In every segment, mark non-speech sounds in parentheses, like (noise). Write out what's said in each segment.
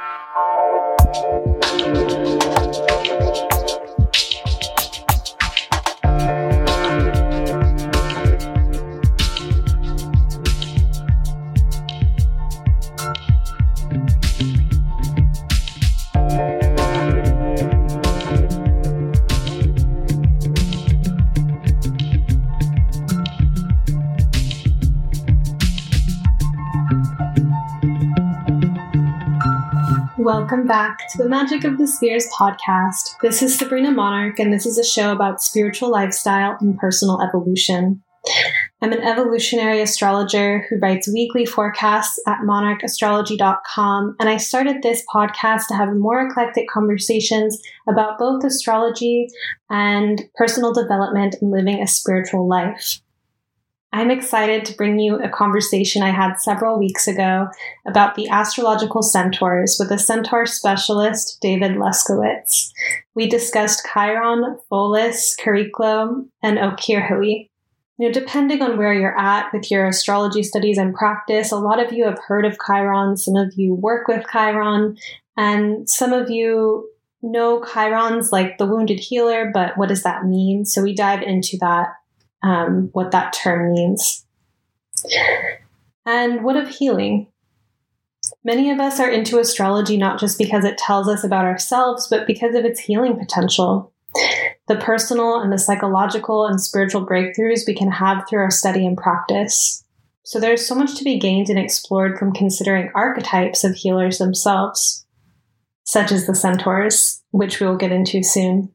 Welcome back to the Magic of the Spheres podcast. This is Sabrina Monarch, and this is a show about spiritual lifestyle and personal evolution. I'm an evolutionary astrologer who writes weekly forecasts at monarchastrology.com, and I started this podcast to have more eclectic conversations about both astrology and personal development and living a spiritual life. I'm excited to bring you a conversation I had several weeks ago about the astrological centaurs with a centaur specialist, David Leskowitz. We discussed Chiron, Pholus, Chariklo, and Okyrhoe. Know, depending on where you're at with your astrology studies and practice, a lot of you have heard of Chiron, some of you work with Chiron, and some of you know Chiron's like the wounded healer, but what does that mean? So we dive into that um, what that term means. And what of healing? Many of us are into astrology not just because it tells us about ourselves, but because of its healing potential. The personal and the psychological and spiritual breakthroughs we can have through our study and practice. So there's so much to be gained and explored from considering archetypes of healers themselves, such as the centaurs, which we will get into soon.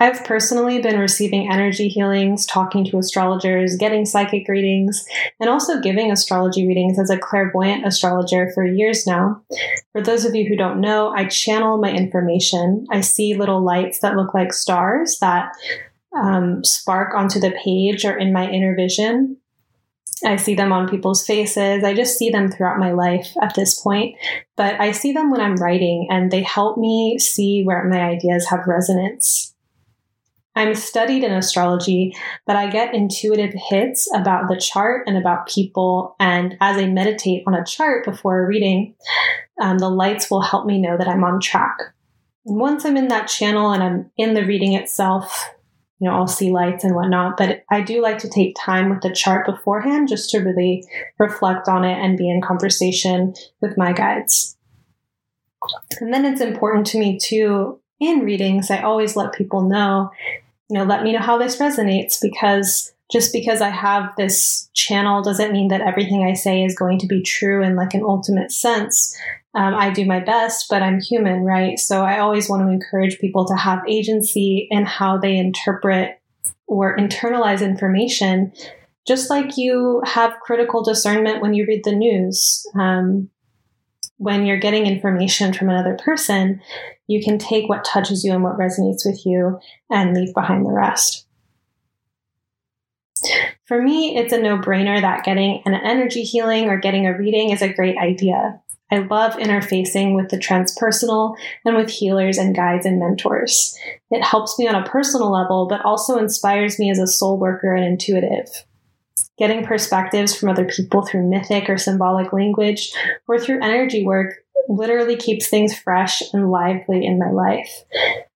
I've personally been receiving energy healings, talking to astrologers, getting psychic readings, and also giving astrology readings as a clairvoyant astrologer for years now. For those of you who don't know, I channel my information. I see little lights that look like stars that um, spark onto the page or in my inner vision. I see them on people's faces. I just see them throughout my life at this point. But I see them when I'm writing, and they help me see where my ideas have resonance. I'm studied in astrology, but I get intuitive hits about the chart and about people. And as I meditate on a chart before a reading, um, the lights will help me know that I'm on track. And once I'm in that channel and I'm in the reading itself, you know, I'll see lights and whatnot. But I do like to take time with the chart beforehand just to really reflect on it and be in conversation with my guides. And then it's important to me too in readings, I always let people know you know, let me know how this resonates because just because I have this channel doesn't mean that everything I say is going to be true in like an ultimate sense. Um, I do my best, but I'm human, right? So I always want to encourage people to have agency in how they interpret or internalize information, just like you have critical discernment when you read the news. Um, when you're getting information from another person, you can take what touches you and what resonates with you and leave behind the rest. For me, it's a no brainer that getting an energy healing or getting a reading is a great idea. I love interfacing with the transpersonal and with healers and guides and mentors. It helps me on a personal level, but also inspires me as a soul worker and intuitive. Getting perspectives from other people through mythic or symbolic language or through energy work literally keeps things fresh and lively in my life.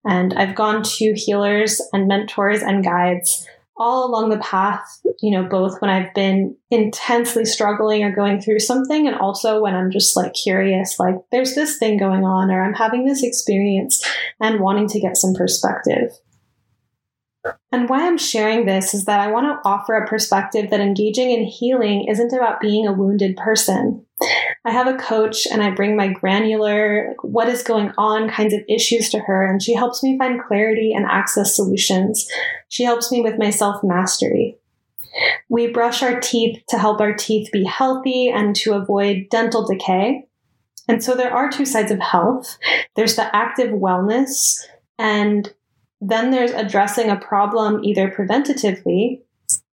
And I've gone to healers and mentors and guides all along the path, you know, both when I've been intensely struggling or going through something, and also when I'm just like curious, like there's this thing going on, or I'm having this experience and wanting to get some perspective. And why I'm sharing this is that I want to offer a perspective that engaging in healing isn't about being a wounded person. I have a coach and I bring my granular, what is going on kinds of issues to her, and she helps me find clarity and access solutions. She helps me with my self mastery. We brush our teeth to help our teeth be healthy and to avoid dental decay. And so there are two sides of health there's the active wellness, and then there's addressing a problem either preventatively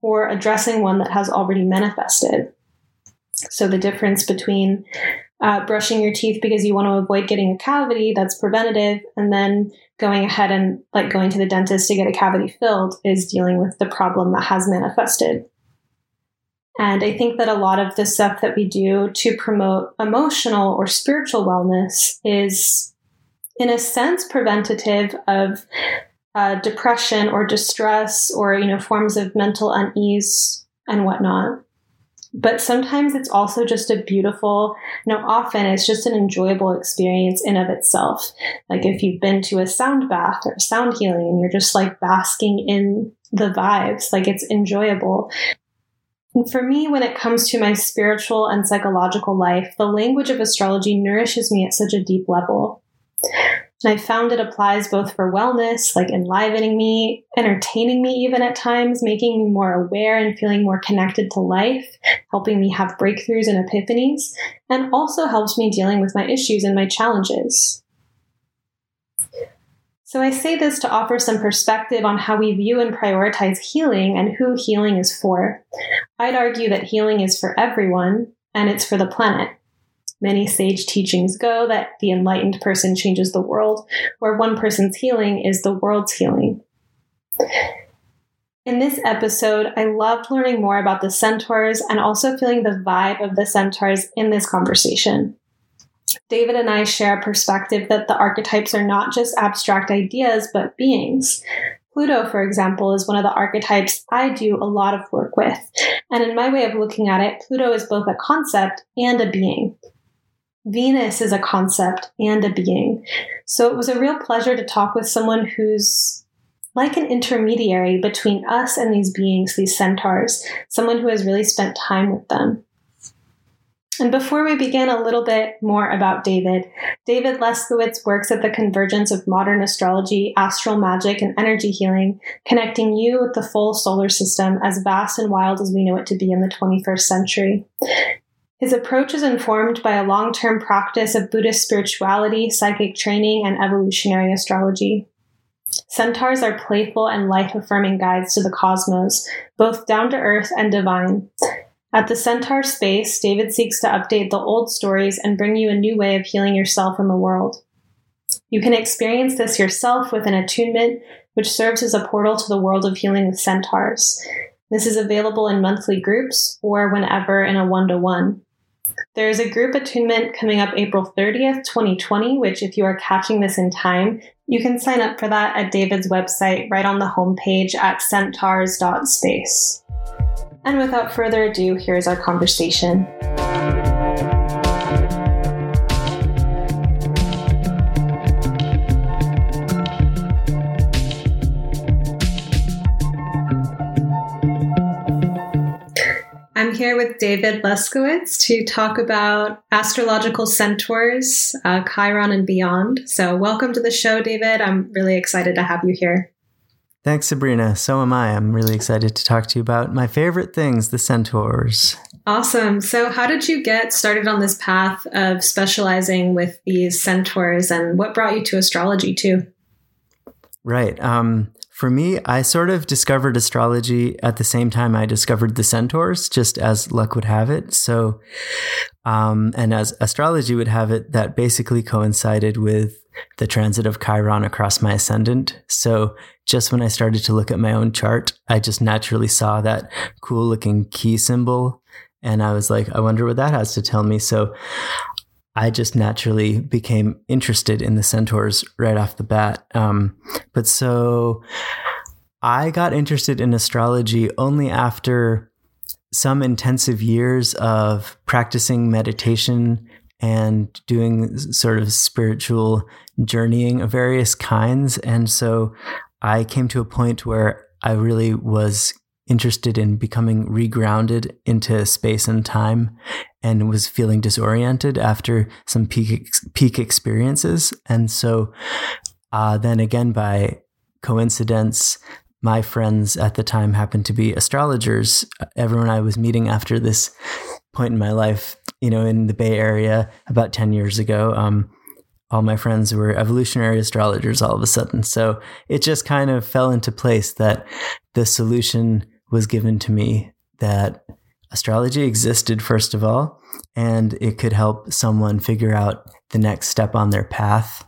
or addressing one that has already manifested. So the difference between uh, brushing your teeth because you want to avoid getting a cavity that's preventative and then going ahead and like going to the dentist to get a cavity filled is dealing with the problem that has manifested And I think that a lot of the stuff that we do to promote emotional or spiritual wellness is, in a sense, preventative of uh, depression or distress or you know forms of mental unease and whatnot. But sometimes it's also just a beautiful you know often it's just an enjoyable experience in of itself. Like if you've been to a sound bath or sound healing and you're just like basking in the vibes like it's enjoyable. And for me when it comes to my spiritual and psychological life the language of astrology nourishes me at such a deep level and I found it applies both for wellness, like enlivening me, entertaining me even at times, making me more aware and feeling more connected to life, helping me have breakthroughs and epiphanies, and also helps me dealing with my issues and my challenges. So I say this to offer some perspective on how we view and prioritize healing and who healing is for. I'd argue that healing is for everyone and it's for the planet. Many sage teachings go that the enlightened person changes the world, where one person's healing is the world's healing. In this episode, I loved learning more about the centaurs and also feeling the vibe of the centaurs in this conversation. David and I share a perspective that the archetypes are not just abstract ideas, but beings. Pluto, for example, is one of the archetypes I do a lot of work with. And in my way of looking at it, Pluto is both a concept and a being. Venus is a concept and a being. So it was a real pleasure to talk with someone who's like an intermediary between us and these beings, these centaurs, someone who has really spent time with them. And before we begin, a little bit more about David. David Leskowitz works at the convergence of modern astrology, astral magic, and energy healing, connecting you with the full solar system as vast and wild as we know it to be in the 21st century. His approach is informed by a long term practice of Buddhist spirituality, psychic training, and evolutionary astrology. Centaurs are playful and life affirming guides to the cosmos, both down to earth and divine. At the Centaur space, David seeks to update the old stories and bring you a new way of healing yourself and the world. You can experience this yourself with an attunement, which serves as a portal to the world of healing with centaurs. This is available in monthly groups or whenever in a one to one. There is a group attunement coming up April 30th, 2020, which, if you are catching this in time, you can sign up for that at David's website right on the homepage at centaurs.space. And without further ado, here's our conversation. I'm here with David Leskowitz to talk about astrological centaurs, uh, Chiron, and beyond. So, welcome to the show, David. I'm really excited to have you here. Thanks, Sabrina. So am I. I'm really excited to talk to you about my favorite things, the centaurs. Awesome. So, how did you get started on this path of specializing with these centaurs, and what brought you to astrology, too? Right. Um, for me, I sort of discovered astrology at the same time I discovered the centaurs, just as luck would have it. So, um, and as astrology would have it, that basically coincided with the transit of Chiron across my ascendant. So, just when I started to look at my own chart, I just naturally saw that cool looking key symbol. And I was like, I wonder what that has to tell me. So, I just naturally became interested in the centaurs right off the bat. Um, but so I got interested in astrology only after some intensive years of practicing meditation and doing sort of spiritual journeying of various kinds. And so I came to a point where I really was interested in becoming regrounded into space and time and was feeling disoriented after some peak peak experiences. And so uh, then again by coincidence my friends at the time happened to be astrologers. Everyone i was meeting after this point in my life you know in the bay area about 10 years ago um, all my friends were evolutionary astrologers all of a sudden. So it just kind of fell into place that the solution was given to me that astrology existed, first of all, and it could help someone figure out the next step on their path.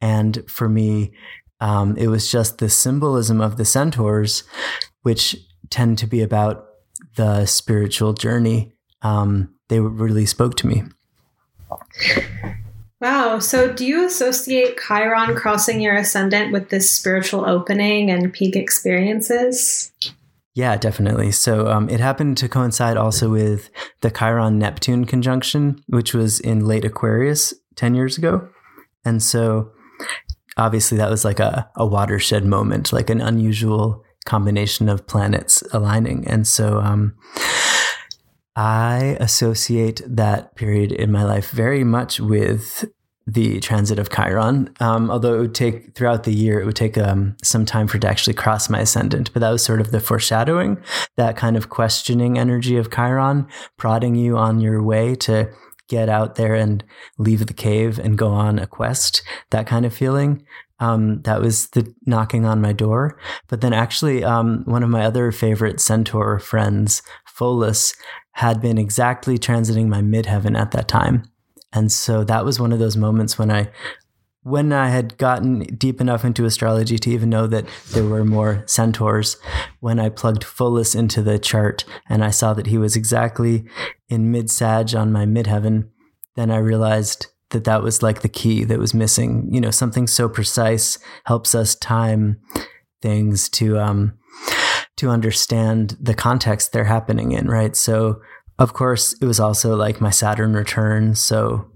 And for me, um, it was just the symbolism of the centaurs, which tend to be about the spiritual journey, um, they really spoke to me. Wow. So, do you associate Chiron crossing your ascendant with this spiritual opening and peak experiences? Yeah, definitely. So um, it happened to coincide also with the Chiron Neptune conjunction, which was in late Aquarius 10 years ago. And so obviously that was like a, a watershed moment, like an unusual combination of planets aligning. And so um, I associate that period in my life very much with the transit of Chiron. Um, although it would take throughout the year, it would take um, some time for it to actually cross my ascendant. But that was sort of the foreshadowing, that kind of questioning energy of Chiron, prodding you on your way to get out there and leave the cave and go on a quest. That kind of feeling. Um, that was the knocking on my door. But then actually, um, one of my other favorite centaur friends, Pholus, had been exactly transiting my midheaven at that time. And so that was one of those moments when I when I had gotten deep enough into astrology to even know that there were more centaurs, when I plugged Pholus into the chart and I saw that he was exactly in mid Sag on my midheaven, then I realized that that was like the key that was missing. You know, something so precise helps us time things to um to understand the context they're happening in, right? So of course, it was also like my Saturn return. So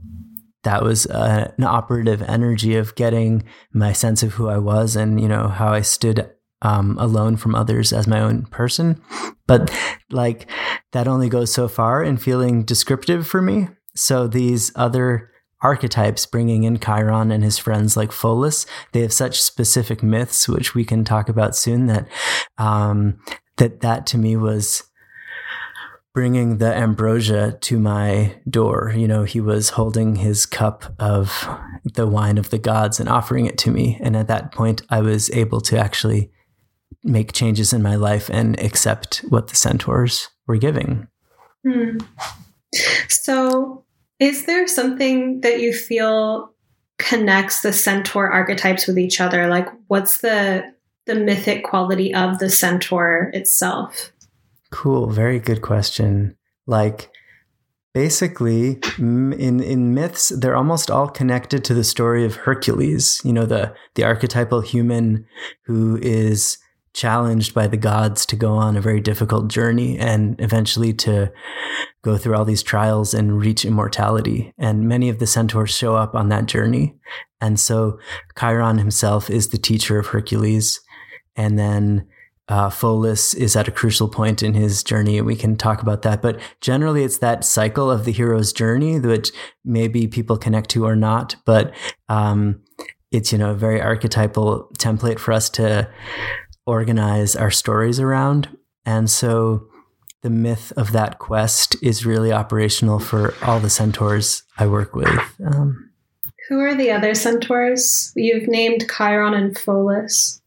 that was uh, an operative energy of getting my sense of who I was and, you know, how I stood um, alone from others as my own person. But like that only goes so far in feeling descriptive for me. So these other archetypes bringing in Chiron and his friends like Pholus, they have such specific myths, which we can talk about soon that, um, that that to me was bringing the ambrosia to my door. You know, he was holding his cup of the wine of the gods and offering it to me. And at that point, I was able to actually make changes in my life and accept what the centaurs were giving. Hmm. So, is there something that you feel connects the centaur archetypes with each other? Like, what's the the mythic quality of the centaur itself? Cool. Very good question. Like, basically, in in myths, they're almost all connected to the story of Hercules. You know, the the archetypal human who is challenged by the gods to go on a very difficult journey and eventually to go through all these trials and reach immortality. And many of the centaurs show up on that journey. And so Chiron himself is the teacher of Hercules. And then uh, Pholus is at a crucial point in his journey, we can talk about that. But generally, it's that cycle of the hero's journey, which maybe people connect to or not. But um, it's you know a very archetypal template for us to organize our stories around, and so the myth of that quest is really operational for all the centaurs I work with. Um, Who are the other centaurs? You've named Chiron and Pholus.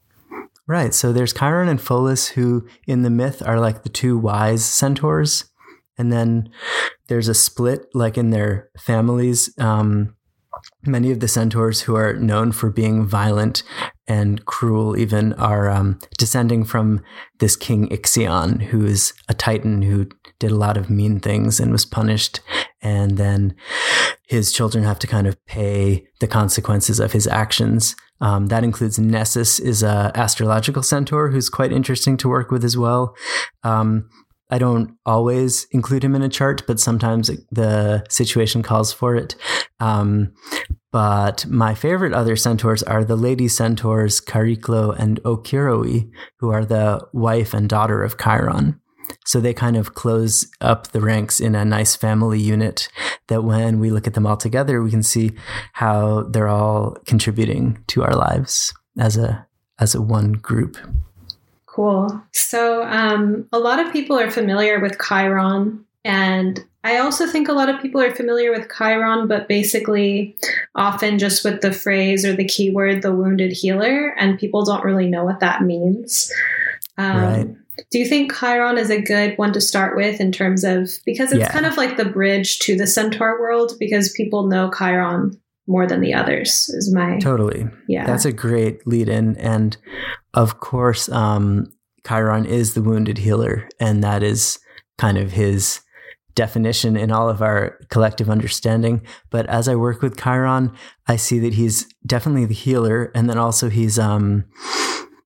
Right. So there's Chiron and Pholus, who in the myth are like the two wise centaurs. And then there's a split, like in their families. Um, many of the centaurs who are known for being violent and cruel, even, are um, descending from this king Ixion, who is a titan who did a lot of mean things and was punished. And then his children have to kind of pay the consequences of his actions. Um, that includes Nessus, is a astrological centaur who's quite interesting to work with as well. Um, I don't always include him in a chart, but sometimes the situation calls for it. Um, but my favorite other centaurs are the lady centaurs Chariklo and Okyrhoe, who are the wife and daughter of Chiron. So they kind of close up the ranks in a nice family unit that when we look at them all together, we can see how they're all contributing to our lives as a as a one group. Cool. So um, a lot of people are familiar with Chiron, and I also think a lot of people are familiar with Chiron, but basically often just with the phrase or the keyword "the wounded healer," and people don't really know what that means. Um, right. Do you think Chiron is a good one to start with in terms of because it's yeah. kind of like the bridge to the centaur world because people know Chiron more than the others is my totally yeah that's a great lead in and of course um, Chiron is the wounded healer and that is kind of his definition in all of our collective understanding. But as I work with Chiron, I see that he's definitely the healer. And then also he's, um,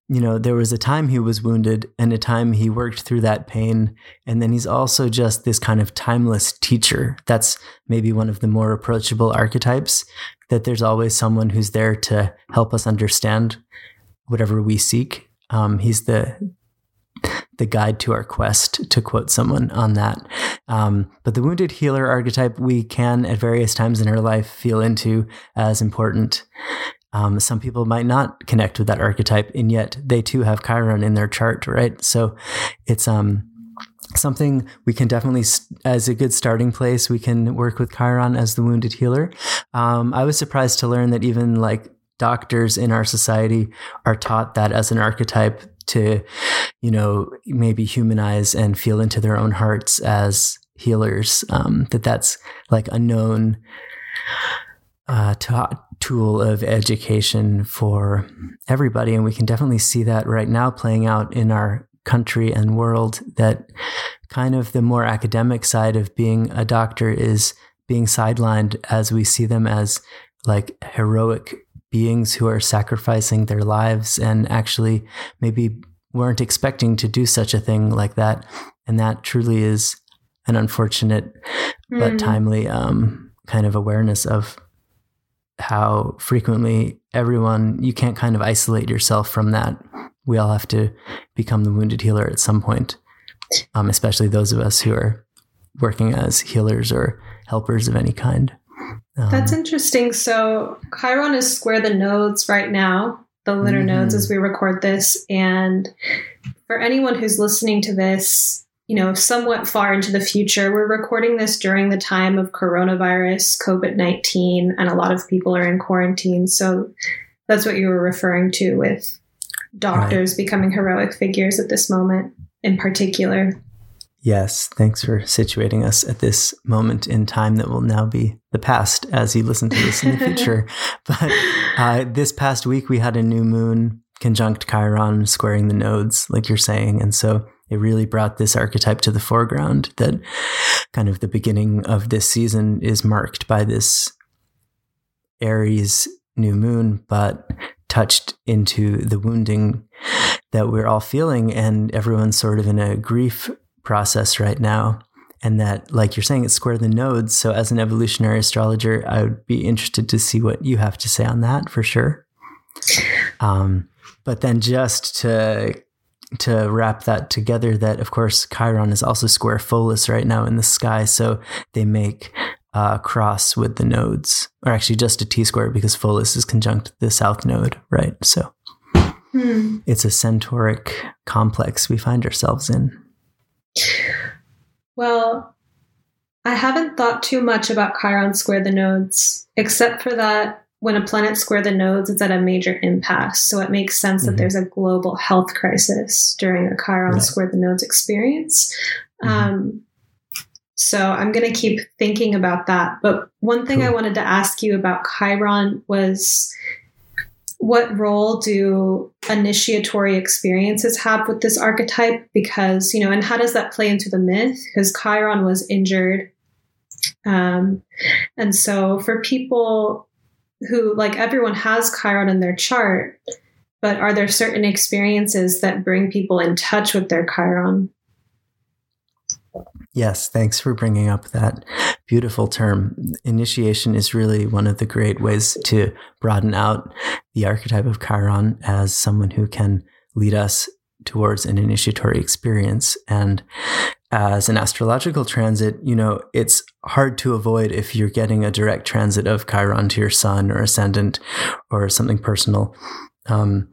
you know, there was a time he was wounded and a time he worked through that pain. And then he's also just this kind of timeless teacher. That's maybe one of the more approachable archetypes that there's always someone who's there to help us understand whatever we seek. Um, he's the the guide to our quest, to quote someone on that. Um, but the wounded healer archetype we can at various times in our life feel into as important. Um, some people might not connect with that archetype, and yet they too have Chiron in their chart, right? So it's um, something we can definitely, as a good starting place, we can work with Chiron as the wounded healer. Um, I was surprised to learn that even like doctors in our society are taught that as an archetype to, you know, maybe humanize and feel into their own hearts as healers. Um, that that's like a known uh, t- tool of education for everybody, and we can definitely see that right now playing out in our country and world. That kind of the more academic side of being a doctor is being sidelined as we see them as like heroic beings who are sacrificing their lives and actually maybe weren't expecting to do such a thing like that. And that truly is an unfortunate mm. but timely um, kind of awareness of how frequently everyone, you can't kind of isolate yourself from that. We all have to become the wounded healer at some point, um, especially those of us who are working as healers or helpers of any kind. Um, That's interesting. So Chiron is square the nodes right now, the lunar mm-hmm. nodes as we record this. And for anyone who's listening to this, you know, somewhat far into the future, we're recording this during the time of coronavirus, COVID 19, and a lot of people are in quarantine. So that's what you were referring to with doctors right. becoming heroic figures at this moment in particular. Yes, thanks for situating us at this moment in time that will now be the past as you listen to this in the (laughs) future. but uh, this past week, we had a new moon conjunct Chiron squaring the nodes, like you're saying. And so it really brought this archetype to the foreground that kind of the beginning of this season is marked by this Aries new moon, but touched into the wounding that we're all feeling. And everyone's sort of in a grief process right now. And that, like you're saying, it's square the nodes. So, as an evolutionary astrologer, I would be interested to see what you have to say on that for sure. Um, but then, just to to wrap that together, that of course Chiron is also square Pholus right now in the sky, so they make a cross with the nodes, or actually just a T square because Pholus is conjunct the south node, right? So hmm. it's a centauric complex we find ourselves in. Well, I haven't thought too much about Chiron square the nodes, except for that when a planet square the nodes, it's at a major impasse. So it makes sense mm-hmm. that there's a global health crisis during a Chiron right. square the nodes experience. Mm-hmm. Um, so I'm going to keep thinking about that. But one thing cool. I wanted to ask you about Chiron was what role do initiatory experiences have with this archetype? Because, you know, and how does that play into the myth? Because Chiron was injured. Um, and so for people who, like everyone has Chiron in their chart, but are there certain experiences that bring people in touch with their Chiron? Yes, thanks for bringing up that beautiful term. Initiation is really one of the great ways to broaden out the archetype of Chiron as someone who can lead us towards an initiatory experience. And as an astrological transit, you know, it's hard to avoid if you're getting a direct transit of Chiron to your sun or ascendant or something personal. Um,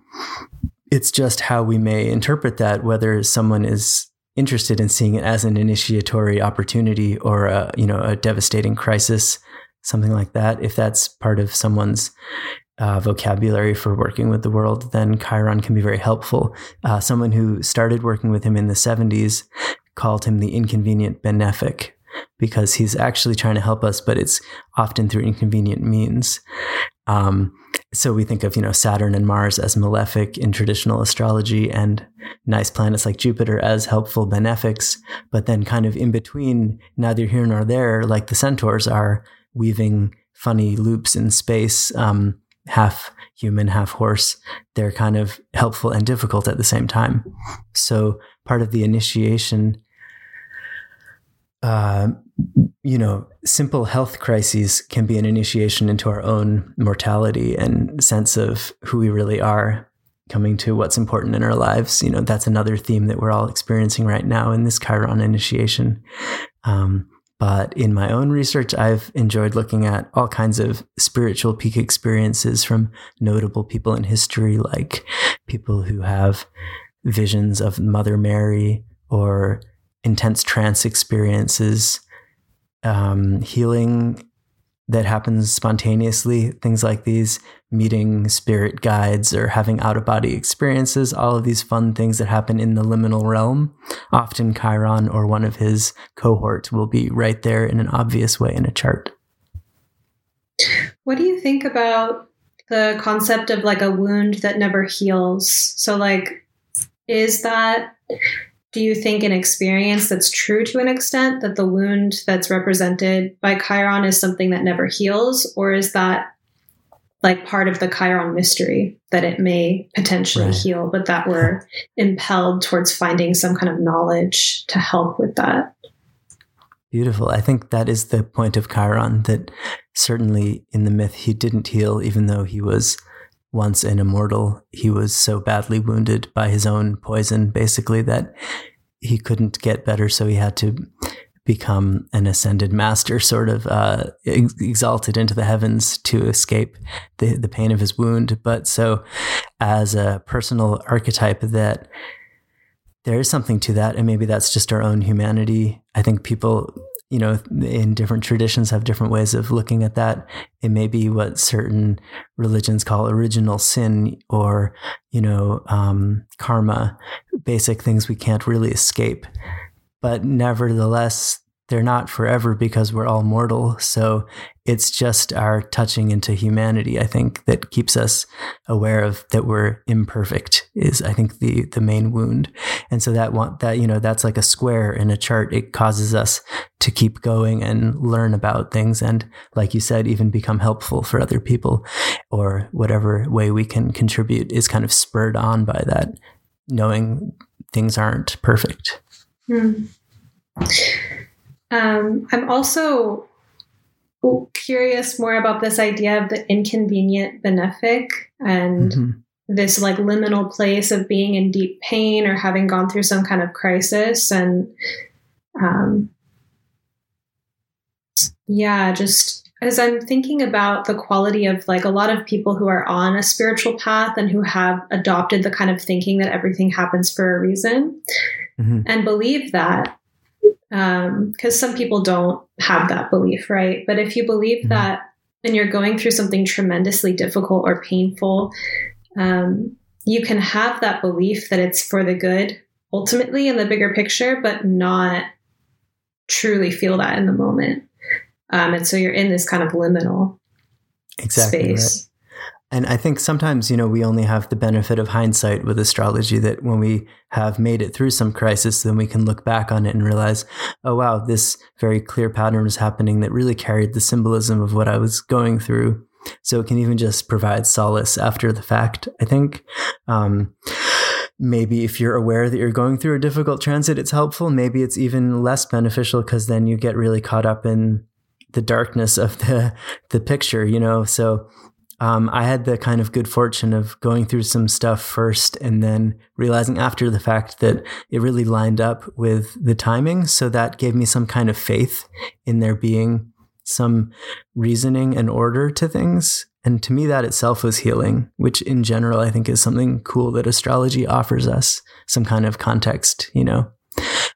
it's just how we may interpret that, whether someone is interested in seeing it as an initiatory opportunity or a, you know, a devastating crisis, something like that. If that's part of someone's uh, vocabulary for working with the world, then Chiron can be very helpful. Uh, someone who started working with him in the 70s called him the inconvenient benefic because he's actually trying to help us, but it's often through inconvenient means. Um, so we think of you know Saturn and Mars as malefic in traditional astrology, and nice planets like Jupiter as helpful benefics. But then, kind of in between, neither here nor there, like the centaurs are weaving funny loops in space, um, half human, half horse. They're kind of helpful and difficult at the same time. So part of the initiation. Uh, you know, simple health crises can be an initiation into our own mortality and sense of who we really are, coming to what's important in our lives. You know, that's another theme that we're all experiencing right now in this Chiron initiation. Um, but in my own research, I've enjoyed looking at all kinds of spiritual peak experiences from notable people in history, like people who have visions of Mother Mary or intense trance experiences um, healing that happens spontaneously, things like these, meeting spirit guides or having out of body experiences, all of these fun things that happen in the liminal realm. Often Chiron or one of his cohort will be right there in an obvious way in a chart. What do you think about the concept of like a wound that never heals? So, like, is that do you think an experience that's true to an extent that the wound that's represented by Chiron is something that never heals, or is that like part of the Chiron mystery that it may potentially right. heal, but that we're (laughs) impelled towards finding some kind of knowledge to help with that? Beautiful. I think that is the point of Chiron that certainly in the myth he didn't heal, even though he was once an immortal, he was so badly wounded by his own poison, basically, that he couldn't get better. So he had to become an ascended master, sort of uh, ex- exalted into the heavens to escape the, the pain of his wound. But so, as a personal archetype, that there is something to that. And maybe that's just our own humanity. I think people you know, in different traditions have different ways of looking at that. It may be what certain religions call original sin or, you know, um, karma, basic things we can't really escape. But nevertheless, they're not forever because we're all mortal. So it's just our touching into humanity, I think, that keeps us aware of that we're imperfect is I think the the main wound. And so that want that, you know, that's like a square in a chart. It causes us to keep going and learn about things and like you said, even become helpful for other people or whatever way we can contribute is kind of spurred on by that, knowing things aren't perfect. Hmm. Um, I'm also curious more about this idea of the inconvenient benefic and mm-hmm. this like liminal place of being in deep pain or having gone through some kind of crisis and um, yeah just as i'm thinking about the quality of like a lot of people who are on a spiritual path and who have adopted the kind of thinking that everything happens for a reason mm-hmm. and believe that because um, some people don't have that belief, right? But if you believe mm-hmm. that and you're going through something tremendously difficult or painful, um, you can have that belief that it's for the good ultimately in the bigger picture, but not truly feel that in the moment. Um, and so you're in this kind of liminal exactly space. Right. And I think sometimes, you know, we only have the benefit of hindsight with astrology that when we have made it through some crisis, then we can look back on it and realize, oh, wow, this very clear pattern was happening that really carried the symbolism of what I was going through. So it can even just provide solace after the fact, I think. Um, maybe if you're aware that you're going through a difficult transit, it's helpful. Maybe it's even less beneficial because then you get really caught up in the darkness of the the picture, you know. So um, I had the kind of good fortune of going through some stuff first and then realizing after the fact that it really lined up with the timing. So that gave me some kind of faith in there being some reasoning and order to things. And to me, that itself was healing, which in general, I think is something cool that astrology offers us some kind of context, you know,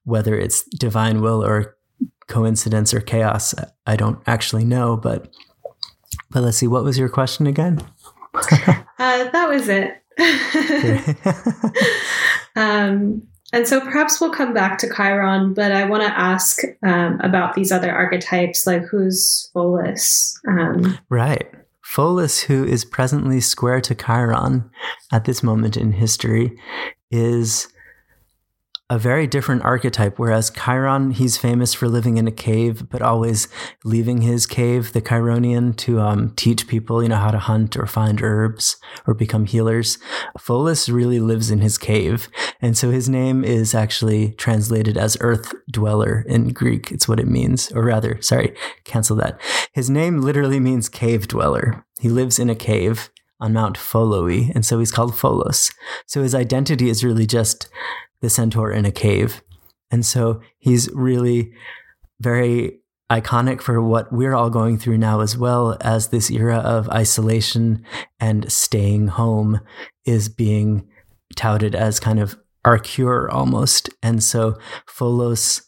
whether it's divine will or coincidence or chaos. I don't actually know, but but let's see, what was your question again? (laughs) uh, that was it. (laughs) um, and so perhaps we'll come back to Chiron, but I want to ask um, about these other archetypes, like who's Pholus? Um, right. Pholus, who is presently square to Chiron at this moment in history, is a very different archetype. Whereas Chiron, he's famous for living in a cave, but always leaving his cave, the Chironian, to um, teach people, you know, how to hunt or find herbs or become healers. Pholus really lives in his cave. And so his name is actually translated as earth dweller in Greek. It's what it means. Or rather, sorry, cancel that. His name literally means cave dweller. He lives in a cave on Mount Pholoi, and so he's called Pholus. So his identity is really just the centaur in a cave. And so he's really very iconic for what we're all going through now, as well as this era of isolation and staying home is being touted as kind of our cure almost. And so Pholus,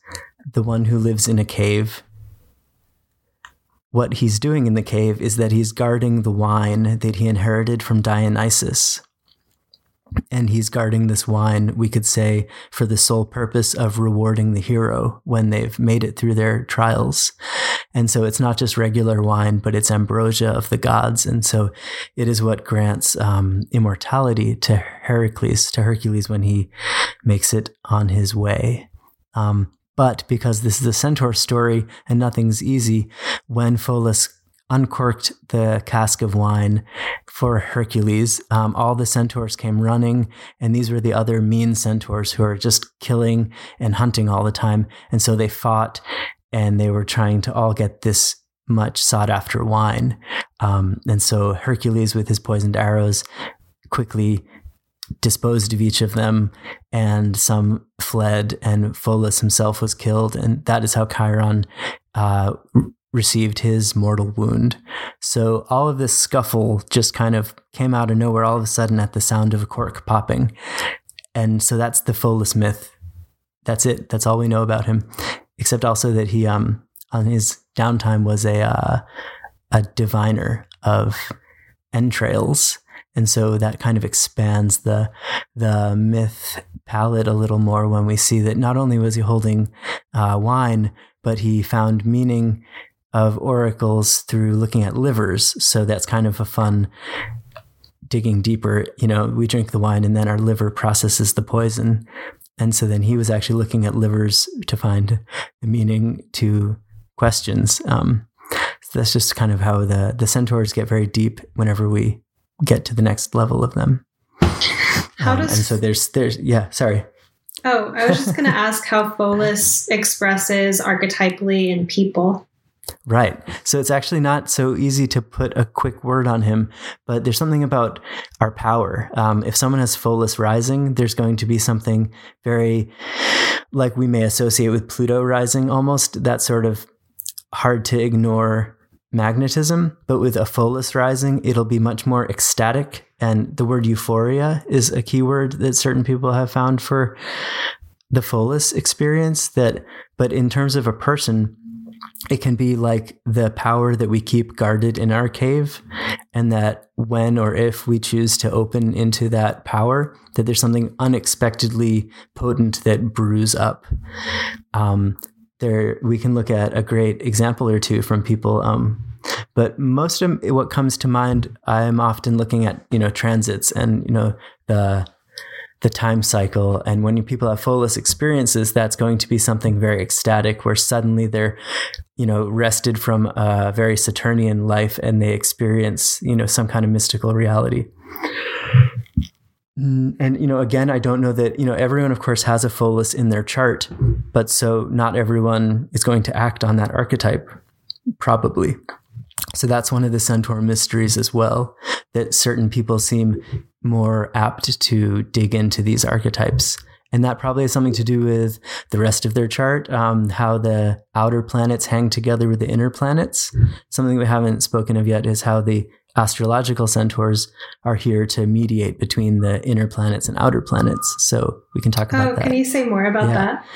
the one who lives in a cave, what he's doing in the cave is that he's guarding the wine that he inherited from Dionysus and he's guarding this wine, we could say, for the sole purpose of rewarding the hero when they've made it through their trials. And so it's not just regular wine, but it's ambrosia of the gods. And so it is what grants um, immortality to Heracles, to Hercules when he makes it on his way. Um, but because this is a centaur story and nothing's easy, when Pholus uncorked the cask of wine for Hercules. Um, all the centaurs came running, and these were the other mean centaurs who are just killing and hunting all the time. And so they fought, and they were trying to all get this much sought after wine. Um, and so Hercules, with his poisoned arrows, quickly disposed of each of them, and some fled, and Pholus himself was killed. And that is how Chiron uh, received his mortal wound. So all of this scuffle just kind of came out of nowhere all of a sudden at the sound of a cork popping. And so that's the Pholus myth. That's it. That's all we know about him, except also that he, um, on his downtime, was a uh, a diviner of entrails, and so that kind of expands the the myth palette a little more when we see that not only was he holding uh, wine, but he found meaning of oracles through looking at livers. So that's kind of a fun digging deeper. You know, we drink the wine and then our liver processes the poison. And so then he was actually looking at livers to find the meaning to questions. Um, so that's just kind of how the, the centaurs get very deep whenever we get to the next level of them. How um, does and so there's there's yeah sorry oh I was just going (laughs) to ask how Pholus expresses archetypally in people. Right. So it's actually not so easy to put a quick word on him, but there's something about our power. Um, if someone has Pholus rising, there's going to be something very like we may associate with Pluto rising almost, that sort of hard to ignore magnetism. But with a Pholus rising, it'll be much more ecstatic. And the word euphoria is a keyword that certain people have found for the Pholus experience. That, but in terms of a person, it can be like the power that we keep guarded in our cave and that when or if we choose to open into that power that there's something unexpectedly potent that brews up. Um, there we can look at a great example or two from people um, but most of what comes to mind i'm often looking at you know transits and you know the the time cycle. And when people have Pholus experiences, that's going to be something very ecstatic where suddenly they're, you know, rested from a very Saturnian life and they experience, you know, some kind of mystical reality. Mm, and, you know, again, I don't know that, you know, everyone, of course, has a Pholus in their chart, but so not everyone is going to act on that archetype, probably. So that's one of the centaur mysteries as well, that certain people seem more apt to dig into these archetypes. And that probably has something to do with the rest of their chart, um, how the outer planets hang together with the inner planets. Something we haven't spoken of yet is how the astrological centaurs are here to mediate between the inner planets and outer planets. So we can talk about oh, that. Can you say more about yeah. that?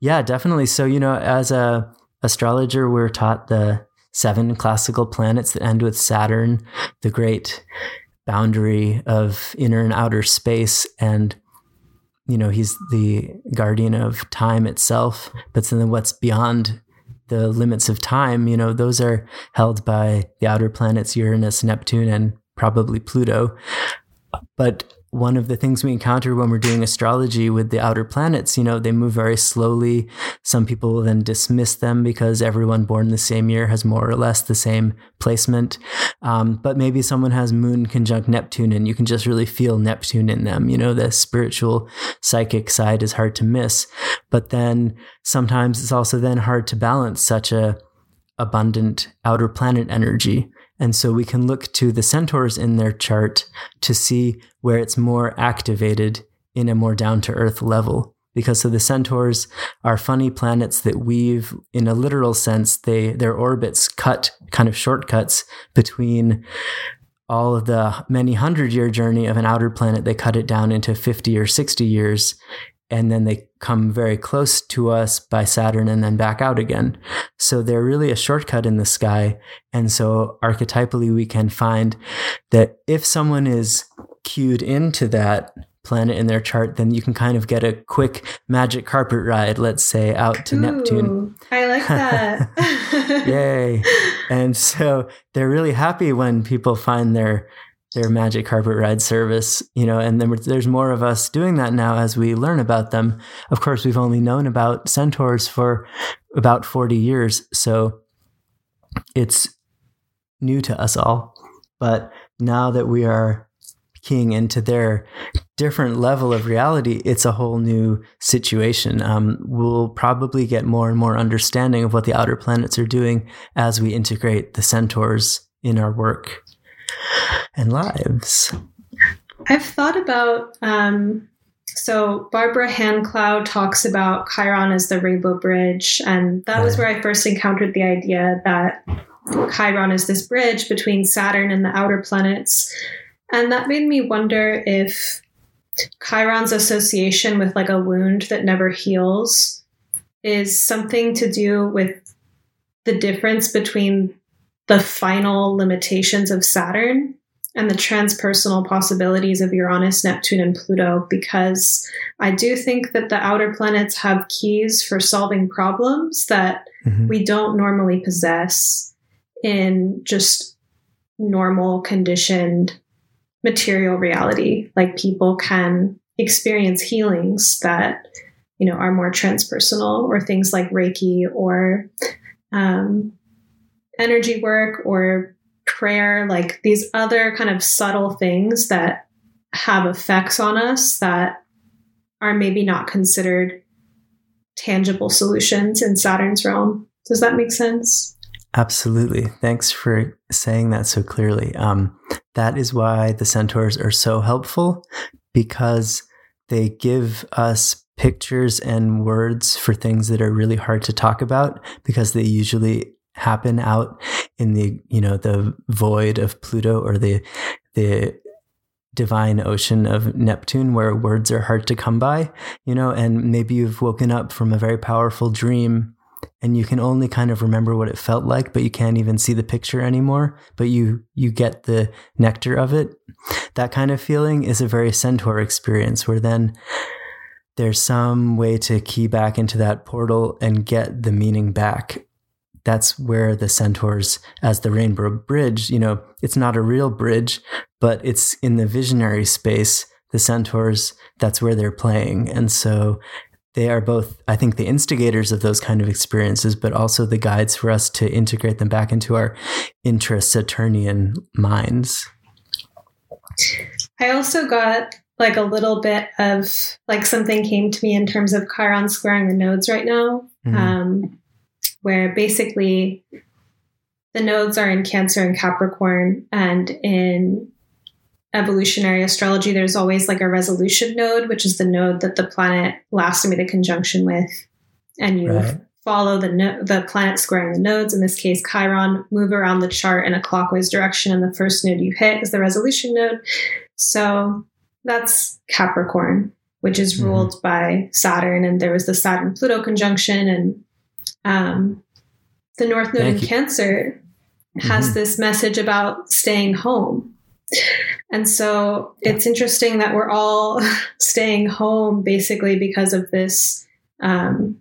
Yeah, definitely. So, you know, as a astrologer, we're taught the seven classical planets that end with Saturn, the great boundary of inner and outer space and you know he's the guardian of time itself but then what's beyond the limits of time, you know, those are held by the outer planets Uranus, Neptune, and probably Pluto. But one of the things we encounter when we're doing astrology with the outer planets, you know, they move very slowly. Some people will then dismiss them because everyone born the same year has more or less the same placement. Um, but maybe someone has moon conjunct Neptune and you can just really feel Neptune in them. You know, the spiritual psychic side is hard to miss. But then sometimes it's also then hard to balance such a abundant outer planet energy. And so we can look to the centaurs in their chart to see where it's more activated in a more down to earth level. Because so the centaurs are funny planets that weave, in a literal sense, they their orbits cut kind of shortcuts between all of the many hundred year journey of an outer planet. They cut it down into 50 or 60 years and then they come very close to us by Saturn and then back out again. So they're really a shortcut in the sky. And so archetypally, we can find that if someone is cued into that planet in their chart, then you can kind of get a quick magic carpet ride, let's say, out to Ooh, Neptune. I like that. (laughs) Yay. And so they're really happy when people find their their magic carpet ride service, you know, and then there's more of us doing that now as we learn about them. Of course, we've only known about centaurs for about 40 years, so it's new to us all. But now that we are keying into their different level of reality, it's a whole new situation. Um, we'll probably get more and more understanding of what the outer planets are doing as we integrate the centaurs in our work and lives. I've thought about um, so Barbara Hand Clow talks about Chiron as the rainbow bridge, and that was where I first encountered the idea that Chiron is this bridge between Saturn and the outer planets. And that made me wonder if Chiron's association with like a wound that never heals is something to do with the difference between the final limitations of Saturn and the transpersonal possibilities of Uranus, Neptune, and Pluto, because I do think that the outer planets have keys for solving problems that mm-hmm. we don't normally possess in just normal conditioned material reality. Like people can experience healings that, you know, are more transpersonal or things like Reiki or um, energy work or prayer, like these other kind of subtle things that have effects on us that are maybe not considered tangible solutions in Saturn's realm. Does that make sense? Absolutely. Thanks for saying that so clearly. Um, that is why the centaurs are so helpful because they give us pictures and words for things that are really hard to talk about because they usually happen out in the you know the void of Pluto or the the divine ocean of Neptune where words are hard to come by, you know, and maybe you've woken up from a very powerful dream and you can only kind of remember what it felt like, but you can't even see the picture anymore, but you you get the nectar of it. That kind of feeling is a very centaur experience where then there's some way to key back into that portal and get the meaning back that's where the centaurs as the rainbow bridge you know it's not a real bridge but it's in the visionary space the centaurs that's where they're playing. And so they are both i think the instigators of those kind of experiences but also the guides for us to integrate them back into our intra-saturnian minds. I also got like a little bit of like something came to me in terms of chiron squaring the nodes right now. Mm-hmm. um, where basically the nodes are in Cancer and Capricorn, and in evolutionary astrology, there's always like a resolution node, which is the node that the planet last made a conjunction with, and you right. follow the no- the planet squaring the nodes. In this case, Chiron, move around the chart in a clockwise direction, and the first node you hit is the resolution node. So that's Capricorn, which is mm-hmm. ruled by Saturn, and there was the Saturn Pluto conjunction, and um, the North Node Thank in you. Cancer has mm-hmm. this message about staying home. And so it's interesting that we're all (laughs) staying home basically because of this um,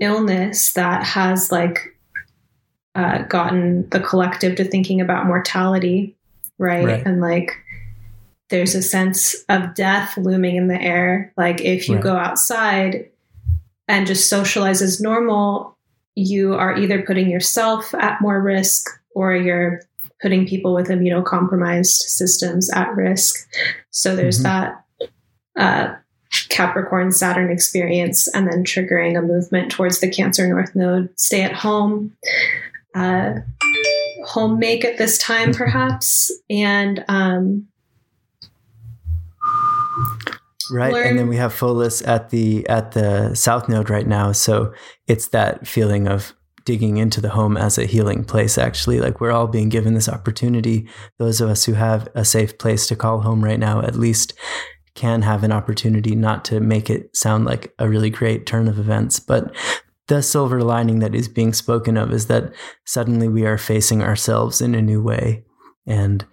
illness that has like uh, gotten the collective to thinking about mortality, right? right? And like there's a sense of death looming in the air. Like if you right. go outside and just socialize as normal, you are either putting yourself at more risk or you're putting people with immunocompromised systems at risk. So there's mm-hmm. that uh, Capricorn Saturn experience, and then triggering a movement towards the Cancer North Node. Stay at home, uh, home make at this time, perhaps, and um, right. Learn. And then we have Pholus at the at the South Node right now, so it's that feeling of digging into the home as a healing place actually like we're all being given this opportunity those of us who have a safe place to call home right now at least can have an opportunity not to make it sound like a really great turn of events but the silver lining that is being spoken of is that suddenly we are facing ourselves in a new way and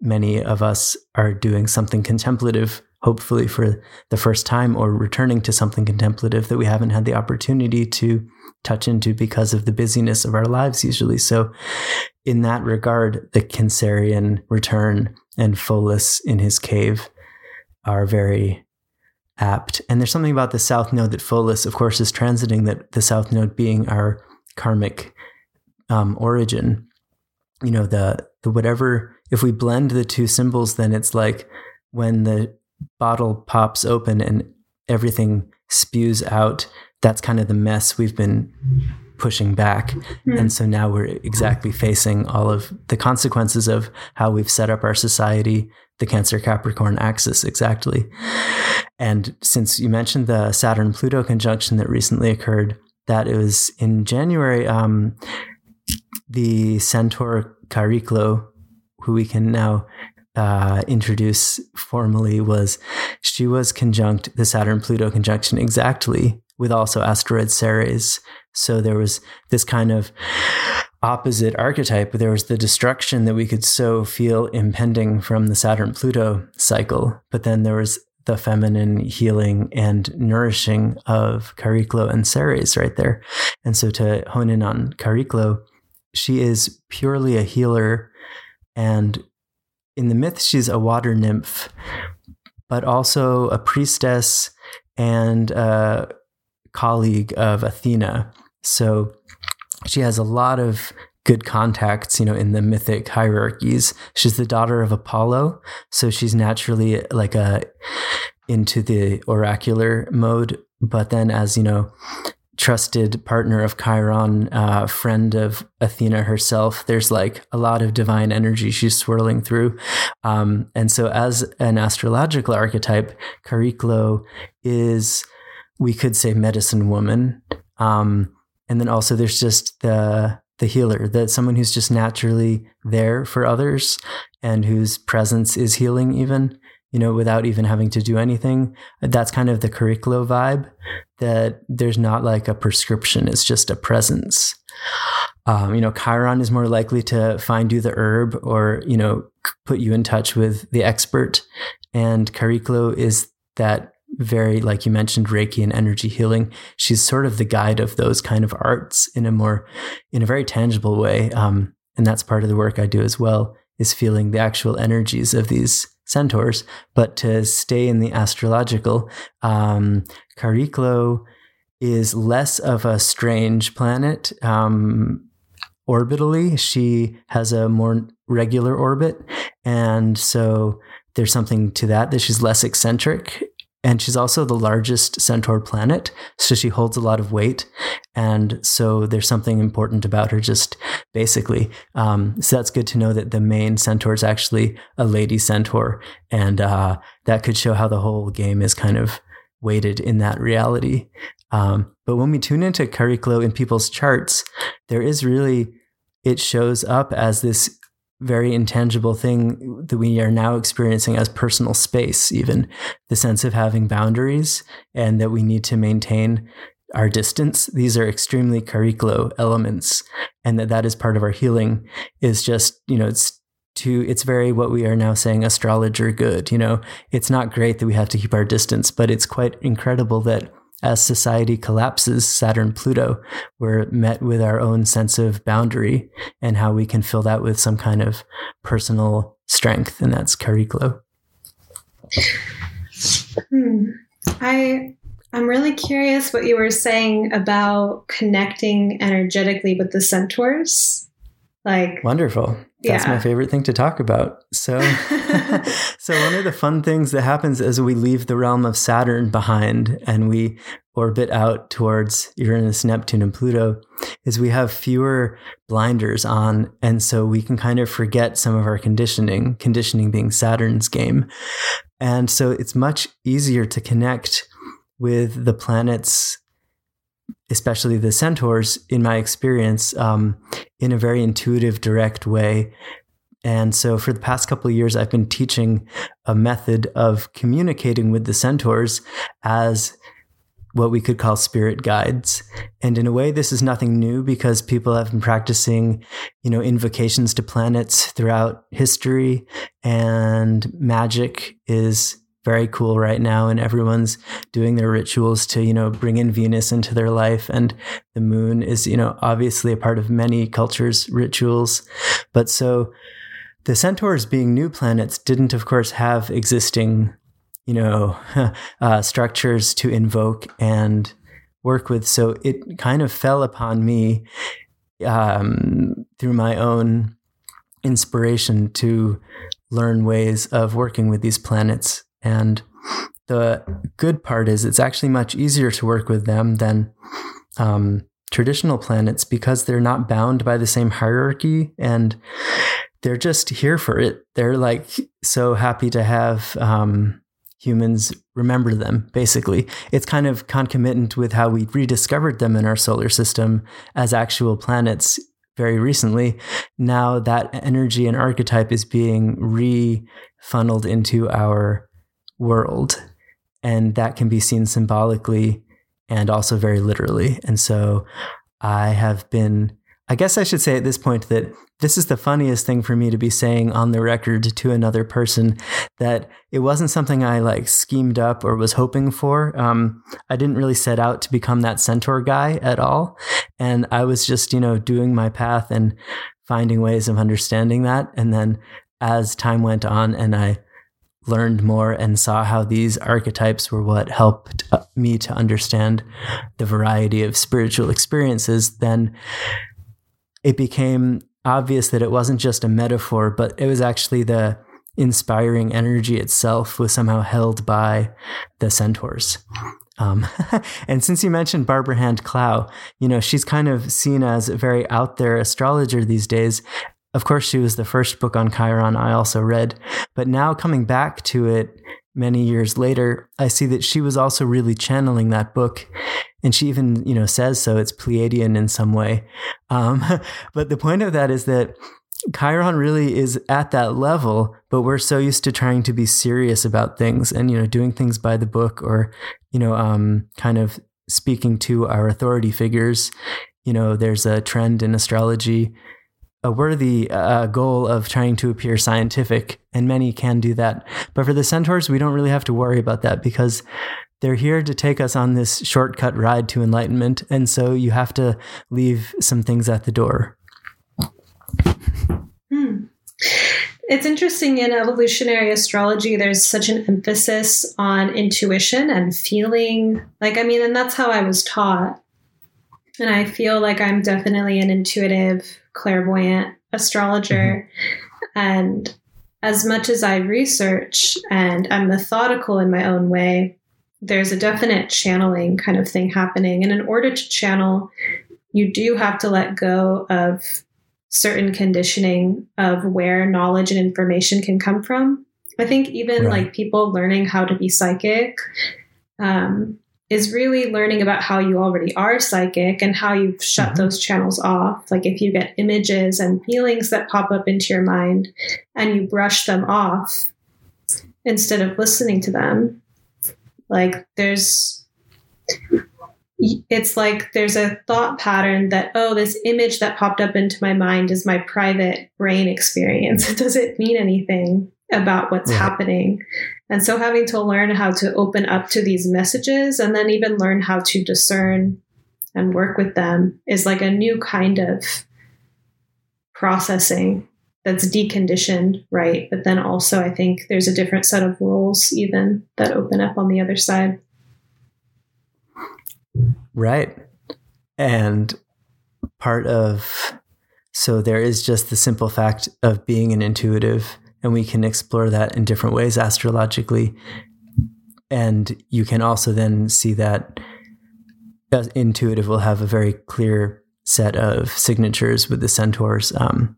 many of us are doing something contemplative hopefully for the first time or returning to something contemplative that we haven't had the opportunity to touch into because of the busyness of our lives usually. So in that regard, the Cancerian return and Pholus in his cave are very apt. And there's something about the South Node that Pholus, of course, is transiting, that the South Node being our karmic um, origin. You know, the the whatever if we blend the two symbols, then it's like when the bottle pops open and everything spews out. That's kind of the mess we've been pushing back. Mm-hmm. And so now we're exactly facing all of the consequences of how we've set up our society, the Cancer Capricorn axis, exactly. And since you mentioned the Saturn Pluto conjunction that recently occurred, that it was in January, um, the centaur Chariklo, who we can now uh, introduce formally was she was conjunct the Saturn Pluto conjunction exactly with also asteroid Ceres. So there was this kind of opposite archetype. There was the destruction that we could so feel impending from the Saturn Pluto cycle, but then there was the feminine healing and nourishing of Chariklo and Ceres right there. And so to hone in on Chariklo, she is purely a healer and in the myth, she's a water nymph, but also a priestess and a colleague of Athena. So she has a lot of good contacts, you know, in the mythic hierarchies. She's the daughter of Apollo, so she's naturally like a into the oracular mode. But then, as you know, trusted partner of Chiron, uh, friend of Athena herself. There's like a lot of divine energy she's swirling through. Um, and so, as an astrological archetype, Chariklo is, we could say, medicine woman. Um, and then also, there's just the the healer, that someone who's just naturally there for others and whose presence is healing, even you know, without even having to do anything. That's kind of the Chariklo vibe that there's not like a prescription, it's just a presence. Um, you know, Chiron is more likely to find you the herb or, you know, put you in touch with the expert. And Chariklo is that very, like you mentioned, Reiki and energy healing. She's sort of the guide of those kind of arts in a more, in a very tangible way. Um, and that's part of the work I do as well, is feeling the actual energies of these centaurs, but to stay in the astrological, um, Chariklo is less of a strange planet. Um, orbitally, she has a more regular orbit. And so there's something to that, that she's less eccentric and she's also the largest centaur planet so she holds a lot of weight. And so there's something important about her just basically um, so that's good to know that the main centaur is actually a lady centaur. And uh, that could show how the whole game is kind of weighted in that reality. Um, but when we tune into Chariklo in people's charts there is really it shows up as this very intangible thing that we are now experiencing as personal space, even the sense of having boundaries and that we need to maintain our distance. These are extremely Chariklo elements, and that that is part of our healing. Is just you know it's to it's very what we are now saying astrologer good. You know, it's not great that we have to keep our distance, but it's quite incredible that as society collapses, Saturn Pluto, we're met with our own sense of boundary and how we can fill that with some kind of personal strength, and that's Chariklo. Hmm. I I'm really curious what you were saying about connecting energetically with the centaurs. Like wonderful. That's Yeah. my favorite thing to talk about. So (laughs) so one of the fun things that happens as we leave the realm of Saturn behind and we orbit out towards Uranus, Neptune and Pluto is we have fewer blinders on and so we can kind of forget some of our conditioning, conditioning being Saturn's game. And so it's much easier to connect with the planets especially the centaurs in my experience um, in a very intuitive direct way. And so for the past couple of years i've been teaching a method of communicating with the centaurs as what we could call spirit guides. And in a way this is nothing new because people have been practicing you know invocations to planets throughout history and magic is very cool right now and everyone's doing their rituals to you know bring in venus into their life and the moon is you know obviously a part of many cultures rituals. But so the centaurs being new planets didn't of course have existing you know (laughs) uh, structures to invoke and work with. So it kind of fell upon me um, through my own inspiration to learn ways of working with these planets and the good part is it's actually much easier to work with them than um, traditional planets because they're not bound by the same hierarchy and they're just here for it. They're like so happy to have um, humans remember them, basically. It's kind of concomitant with how we rediscovered them in our solar system as actual planets very recently. Now that energy and archetype is being re funneled into our world. And that can be seen symbolically and also very literally. And so I have been, I guess I should say at this point that this is the funniest thing for me to be saying on the record to another person that it wasn't something I like schemed up or was hoping for. Um, I didn't really set out to become that centaur guy at all. And I was just, you know, doing my path and finding ways of understanding that. And then as time went on and I learned more and saw how these archetypes were what helped uh, me to understand the variety of spiritual experiences, then it became obvious that it wasn't just a metaphor, but it was actually the inspiring energy itself was somehow held by the centaurs. Um, (laughs) and since you mentioned Barbara Hand Clow, you know, she's kind of seen as a very out there astrologer these days. Of course, she was the first book on Chiron I also read, but now coming back to it many years later, I see that she was also really channeling that book. And she even, you know, says so. It's Pleiadian in some way. Um, (laughs) but the point of that is that Chiron really is at that level, but we're so used to trying to be serious about things and, you know, doing things by the book or, you know, um, kind of speaking to our authority figures. You know, there's a trend in astrology a worthy uh, goal of trying to appear scientific, and many can do that. But for the centaurs, we don't really have to worry about that because they're here to take us on this shortcut ride to enlightenment. And so you have to leave some things at the door. Hmm. It's interesting in evolutionary astrology, there's such an emphasis on intuition and feeling. Like, I mean, and that's how I was taught. And I feel like I'm definitely an intuitive, clairvoyant astrologer. And as much as I research and I'm methodical in my own way, there's a definite channeling kind of thing happening. And in order to channel, you do have to let go of certain conditioning of where knowledge and information can come from. I think even Right. like people learning how to be psychic um, is really learning about how you already are psychic and how you've shut Mhm. those channels off. Like if you get images and feelings that pop up into your mind and you brush them off instead of listening to them, like there's it's like there's a thought pattern that oh this image that popped up into my mind is my private brain experience (laughs) it doesn't mean anything about what's Yeah. happening. And so having to learn how to open up to these messages and then even learn how to discern and work with them is like a new kind of processing that's deconditioned, right? But then also, I think there's a different set of rules even that open up on the other side. Right. And part of, so there is just the simple fact of being an intuitive, and we can explore that in different ways astrologically. And you can also then see that intuitive will have a very clear set of signatures with the centaurs, um,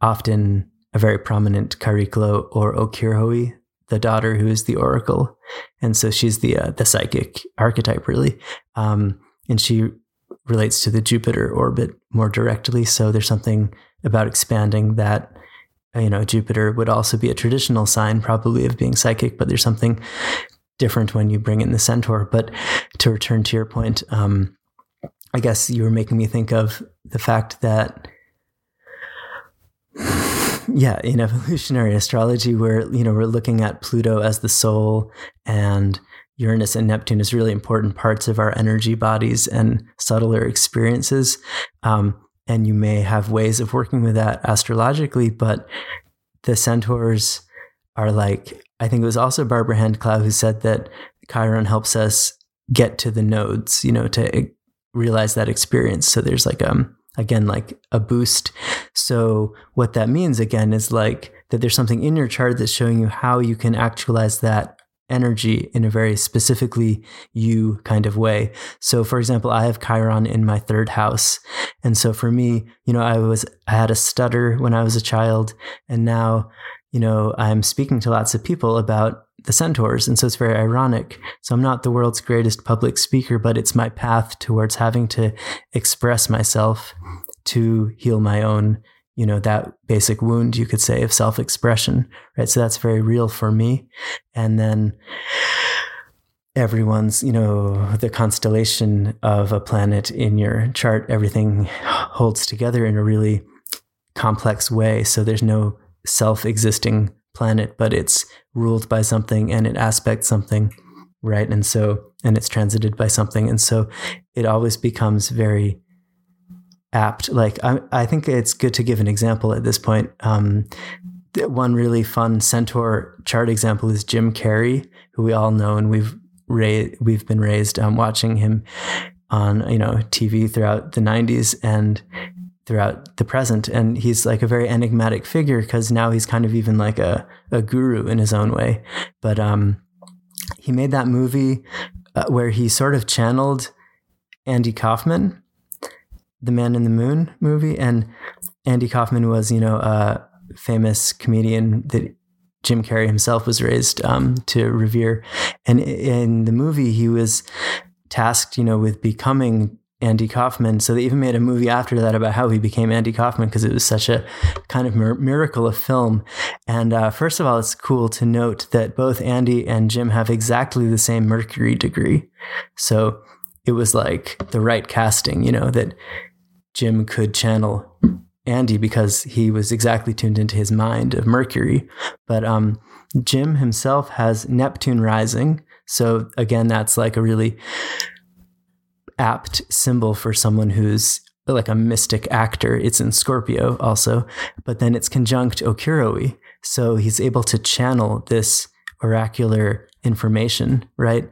often a very prominent Chariklo or Okyrhoe, the daughter who is the oracle. And so she's the uh, the psychic archetype, really um, and she relates to the Jupiter orbit more directly. So there's something about expanding that. You know, Jupiter would also be a traditional sign, probably of being psychic, but there's something different when you bring in the centaur. But to return to your point, um, I guess you were making me think of the fact that (sighs) yeah, in evolutionary astrology, where you know we're looking at Pluto as the soul, and Uranus and Neptune as really important parts of our energy bodies and subtler experiences. Um, and you may have ways of working with that astrologically, but the centaurs are like I think it was also Barbara Hand Clow who said that Chiron helps us get to the nodes, you know, to realize that experience. So there's like um again like a boost. So what that means again is like that there's something in your chart that's showing you how you can actualize that energy in a very specifically you kind of way. So for example, I have Chiron in my third house. And so for me, you know, I was I had a stutter when I was a child and now, you know, I'm speaking to lots of people about the centaurs. And so it's very ironic. So I'm not the world's greatest public speaker, but it's my path towards having to express myself to heal my own, you know, that basic wound, you could say, of self expression, right? So that's very real for me. And then everyone's, you know, the constellation of a planet in your chart, everything holds together in a really complex way. So there's no self existing planet, but it's ruled by something and it aspects something, right? And so, and it's transited by something. And so it always becomes very apt. Like, I, I think it's good to give an example at this point. Um, one really fun centaur chart example is Jim Carrey, who we all know and we've ra- we've been raised um, watching him on you know TV throughout the 90s and throughout the present and he's like a very enigmatic figure because now he's kind of even like a, a guru in his own way but um he made that movie uh, where he sort of channeled Andy Kaufman the Man in the Moon movie and Andy Kaufman was you know a famous comedian that Jim Carrey himself was raised um, to revere and in the movie he was tasked you know with becoming Andy Kaufman. So they even made a movie after that about how he became Andy Kaufman because it was such a kind of mir- miracle of film. And uh, first of all, it's cool to note that both Andy and Jim have exactly the same Mercury degree. So it was like the right casting, you know, that Jim could channel Andy because he was exactly tuned into his mind of Mercury. But um, Jim himself has Neptune rising. So again, that's like a really apt symbol for someone who's like a mystic actor. It's in Scorpio also, but then it's conjunct Okyrhoe. So he's able to channel this oracular information, right?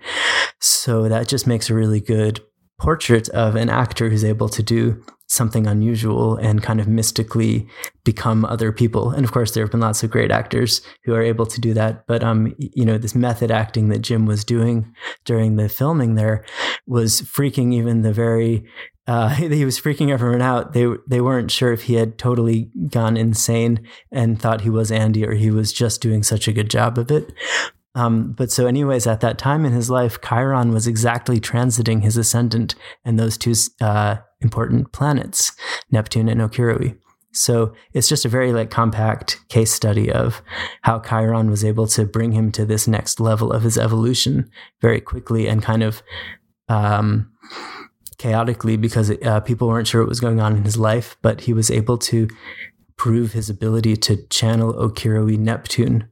So that just makes a really good portrait of an actor who's able to do something unusual and kind of mystically become other people. And of course, there have been lots of great actors who are able to do that. But um, you know, this method acting that Jim was doing during the filming there was freaking even the very. Uh, (laughs) he was freaking everyone out. They they weren't sure if he had totally gone insane and thought he was Andy or he was just doing such a good job of it. Um, but so, anyways, at that time in his life, Chiron was exactly transiting his ascendant and those two uh, important planets, Neptune and Okyrhoe. So it's just a very like compact case study of how Chiron was able to bring him to this next level of his evolution very quickly and kind of um, chaotically because uh, people weren't sure what was going on in his life, but he was able to prove his ability to channel Okyrhoe Neptune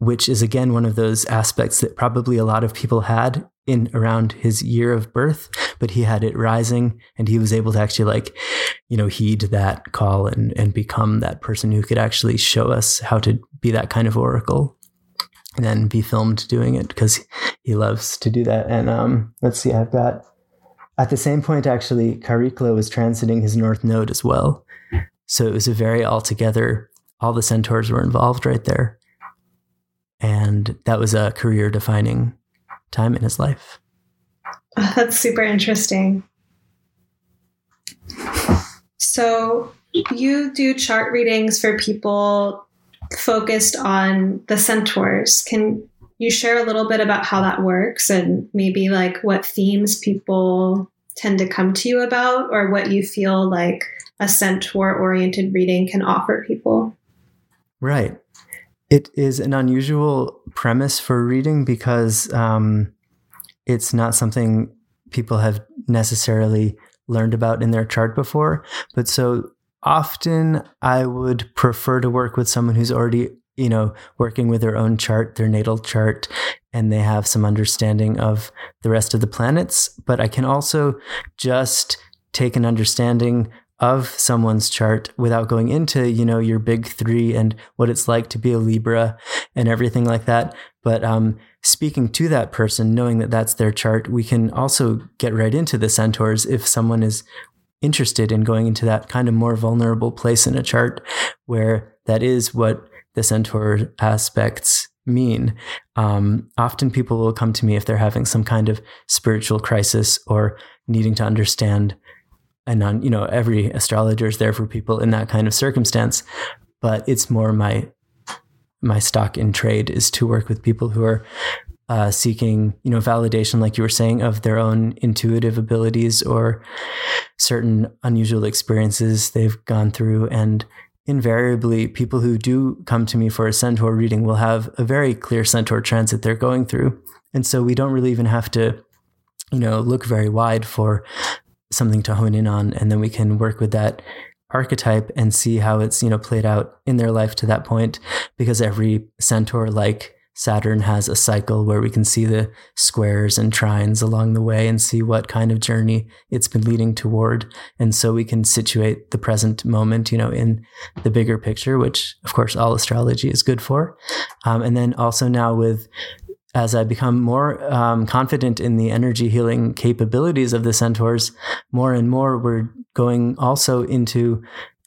which is again one of those aspects that probably a lot of people had in around his year of birth, but he had it rising and he was able to actually like, you know, heed that call and, and become that person who could actually show us how to be that kind of oracle and then be filmed doing it because he loves to do that. And um, let's see, I've got at the same point actually, Chariklo was transiting his north node as well. So it was a very altogether, all the centaurs were involved right there. And that was a career defining time in his life. Oh, (laughs) that's super interesting. So, you do chart readings for people focused on the centaurs. Can you share a little bit about how that works and maybe like what themes people tend to come to you about or what you feel like a centaur oriented reading can offer people? Right. It is an unusual premise for reading because um, it's not something people have necessarily learned about in their chart before. But so often I would prefer to work with someone who's already, you know, working with their own chart, their natal chart, and they have some understanding of the rest of the planets. But I can also just take an understanding of someone's chart without going into, you know, your big three and what it's like to be a Libra and everything like that. But um, speaking to that person, knowing that that's their chart, we can also get right into the centaurs if someone is interested in going into that kind of more vulnerable place in a chart where that is what the centaur aspects mean. Um, often people will come to me if they're having some kind of spiritual crisis or needing to understand and on you know every astrologer is there for people in that kind of circumstance but it's more my my stock in trade is to work with people who are uh, seeking you know validation like you were saying of their own intuitive abilities or certain unusual experiences they've gone through. And invariably people who do come to me for a centaur reading will have a very clear centaur transit they're going through. And so we don't really even have to you know look very wide for something to hone in on and then we can work with that archetype and see how it's you know played out in their life to that point because every centaur like Saturn has a cycle where we can see the squares and trines along the way and see what kind of journey it's been leading toward. And so we can situate the present moment, you know, in the bigger picture, which of course all astrology is good for. Um, and then also now with as I become more um, confident in the energy healing capabilities of the centaurs, more and more we're going also into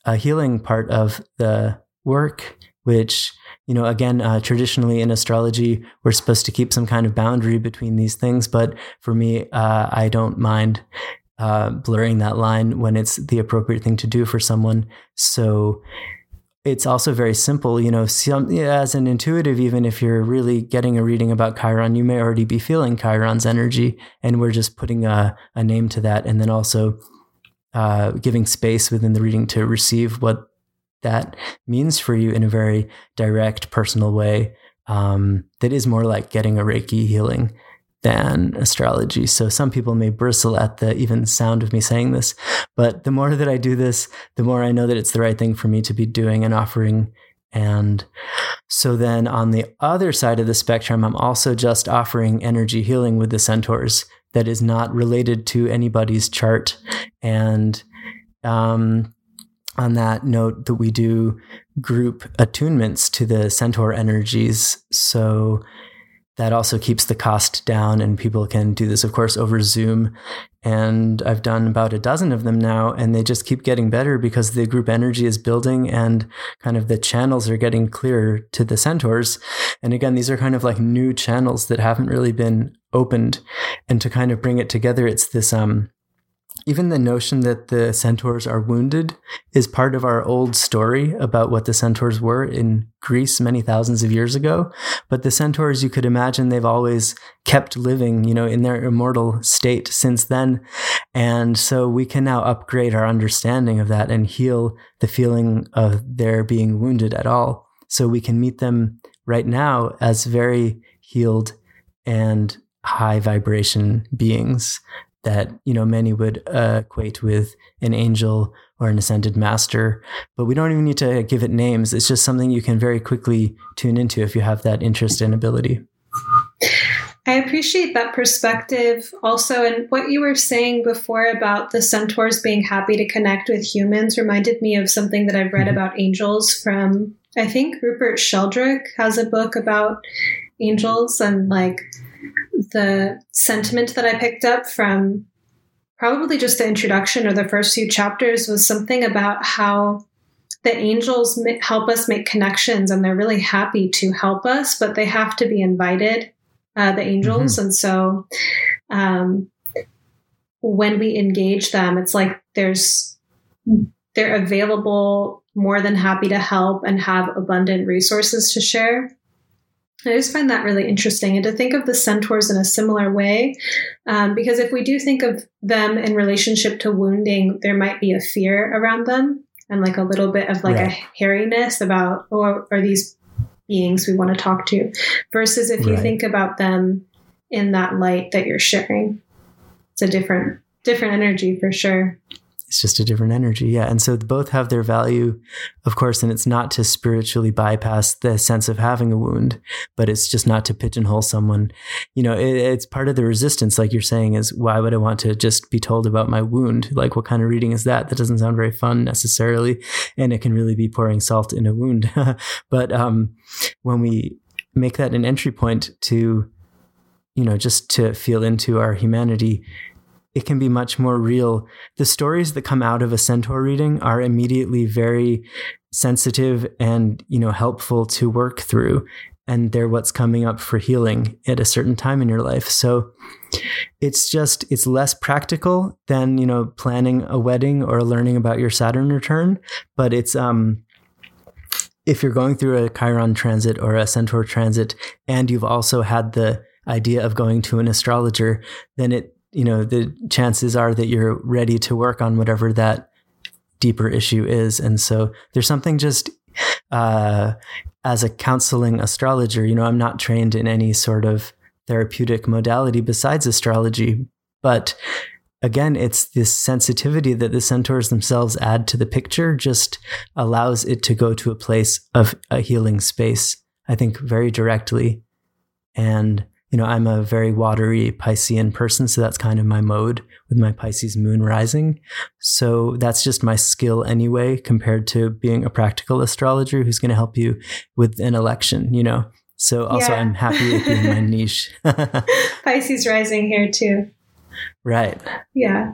a healing part of the work, which, you know, again, uh, traditionally in astrology, we're supposed to keep some kind of boundary between these things. But for me, uh, I don't mind uh, blurring that line when it's the appropriate thing to do for someone. So, it's also very simple. You know, some, as an intuitive, even if you're really getting a reading about Chiron, you may already be feeling Chiron's energy, and we're just putting a, a name to that, and then also uh, giving space within the reading to receive what that means for you in a very direct, personal way. Um, that is more like getting a Reiki healing than astrology. So some people may bristle at the even sound of me saying this, but the more that I do this, the more I know that it's the right thing for me to be doing and offering. And so then on the other side of the spectrum, I'm also just offering energy healing with the centaurs that is not related to anybody's chart. And um, on that note, that we do group attunements to the centaur energies. So that also keeps the cost down and people can do this of course over zoom. And i've done about a dozen of them now and they just keep getting better because the group energy is building and kind of the channels are getting clearer to the centaurs. And again these are kind of like new channels that haven't really been opened. And to kind of bring it together it's this um even the notion that the centaurs are wounded is part of our old story about what the centaurs were in Greece many thousands of years ago. But the centaurs, you could imagine they've always kept living, you know, in their immortal state since then. And so we can now upgrade our understanding of that and heal the feeling of their being wounded at all. So we can meet them right now as very healed and high vibration beings that you know many would uh, equate with an angel or an ascended master but we don't even need to give it names it's just something you can very quickly tune into if you have that interest and ability I appreciate that perspective also. And what you were saying before about the centaurs being happy to connect with humans reminded me of something that I've read mm-hmm. about angels from, I think Rupert Sheldrake has a book about angels and like the sentiment that I picked up from probably just the introduction or the first few chapters was something about how the angels help us make connections and they're really happy to help us, but they have to be invited uh, the angels. Mm-hmm. And so um, when we engage them, it's like there's they're available, more than happy to help, and have abundant resources to share. I just find that really interesting, and to think of the centaurs in a similar way, um, because if we do think of them in relationship to wounding, there might be a fear around them and like a little bit of like right. a hairiness about, or are these beings we want to talk to? Versus if you think about them in that light that you're sharing. It's a different different energy for sure it's just a different energy. Yeah and so both have their value of course and it's not to spiritually bypass the sense of having a wound but it's just not to pigeonhole someone. You know it, it's part of the resistance like you're saying is why would i want to just be told about my wound? Like what kind of reading is that? That doesn't sound very fun necessarily and it can really be pouring salt in a wound. (laughs) But um, when we make that an entry point to you know just to feel into our humanity it can be much more real. The stories that come out of a centaur reading are immediately very sensitive and, you know, helpful to work through. And they're what's coming up for healing at a certain time in your life. So it's just, it's less practical than, you know, planning a wedding or learning about your Saturn return. But it's, um, if you're going through a Chiron transit or a Centaur transit and you've also had the idea of going to an astrologer, then it you know, the chances are that you're ready to work on whatever that deeper issue is. And so there's something just uh, as a counseling astrologer, you know, I'm not trained in any sort of therapeutic modality besides astrology, but again, it's this sensitivity that the centaurs themselves add to the picture just allows it to go to a place of a healing space, I think, very directly. And you know, I'm a very watery Piscean person, so that's kind of my mode with my Pisces moon rising. So that's just my skill anyway, compared to being a practical astrologer who's going to help you with an election, you know. So also, yeah. I'm happy with being my (laughs) niche. (laughs) Pisces rising here too. Right. Yeah.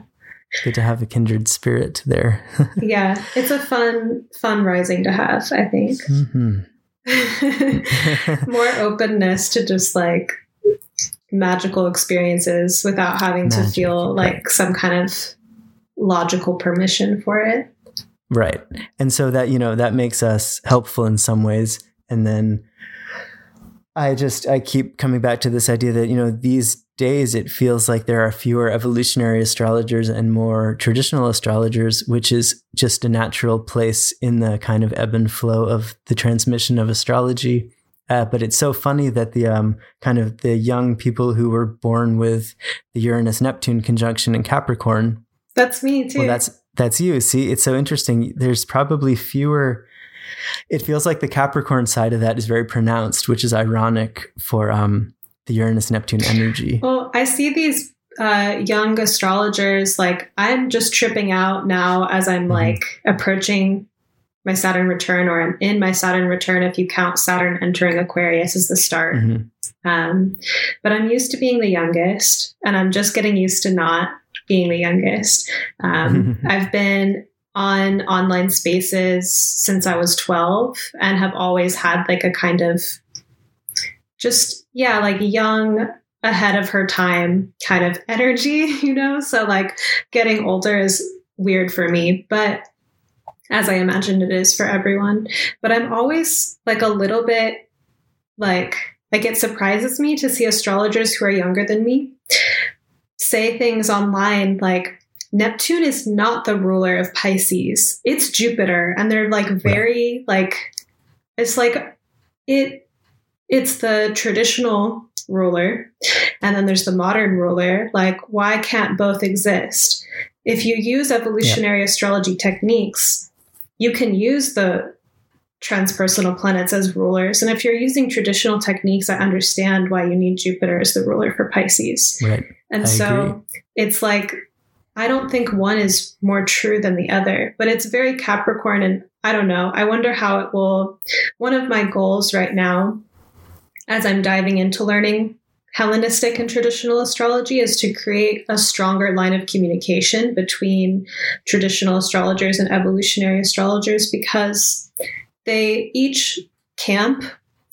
Good to have a kindred spirit there. (laughs) yeah, it's a fun, fun rising to have. I think. Mm-hmm. More openness to just like magical experiences without having Magic, to feel like right. some kind of logical permission for it. Right. And so that, you know, that makes us helpful in some ways. And then I just, I keep coming back to this idea that, you know, these days it feels like there are fewer evolutionary astrologers and more traditional astrologers, which is just a natural place in the kind of ebb and flow of the transmission of astrology. Uh, but it's so funny that the um, kind of the young people who were born with the Uranus Neptune conjunction in Capricorn. That's me too. Well, that's that's you. See, it's so interesting. There's probably fewer. It feels like the Capricorn side of that is very pronounced, which is ironic for um, the Uranus Neptune energy. (laughs) Well, I see these uh, young astrologers like I'm just tripping out now as I'm mm-hmm. like approaching my Saturn return, or I'm in my Saturn return if you count Saturn entering Aquarius as the start. Mm-hmm. Um, but I'm used to being the youngest, and I'm just getting used to not being the youngest. Um, (laughs) I've been on online spaces since I was 12 and have always had like a kind of just, yeah, like young, ahead of her time kind of energy, (laughs) you know? So like getting older is weird for me, but as I imagine it is for everyone. But I'm always like a little bit like, like it surprises me to see astrologers who are younger than me say things online like, Neptune is not the ruler of Pisces. It's Jupiter. And they're like very like it's like it it's the traditional ruler, and then there's the modern ruler. Like, why can't both exist? If you use evolutionary yeah. astrology techniques, you can use the transpersonal planets as rulers. And if you're using traditional techniques, I understand why you need Jupiter as the ruler for Pisces. Right. And I so agree. it's like, I don't think one is more true than the other, but it's very Capricorn. And I don't know. I wonder how it will. One of my goals right now, as I'm diving into learning Hellenistic and traditional astrology is to create a stronger line of communication between traditional astrologers and evolutionary astrologers because they each camp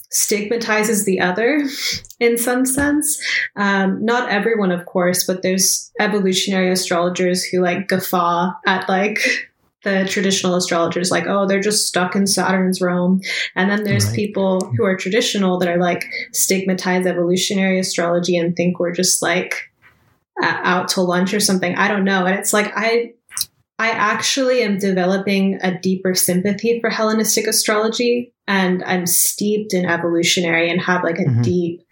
stigmatizes the other in some sense. Um, not everyone, of course, but there's evolutionary astrologers who like guffaw at like the traditional astrologers, like, oh, they're just stuck in Saturn's realm. And then there's right. people who are traditional that are like stigmatize evolutionary astrology and think we're just like out to lunch or something. I don't know. And it's like, I, I actually am developing a deeper sympathy for Hellenistic astrology, and I'm steeped in evolutionary and have like a mm-hmm. deep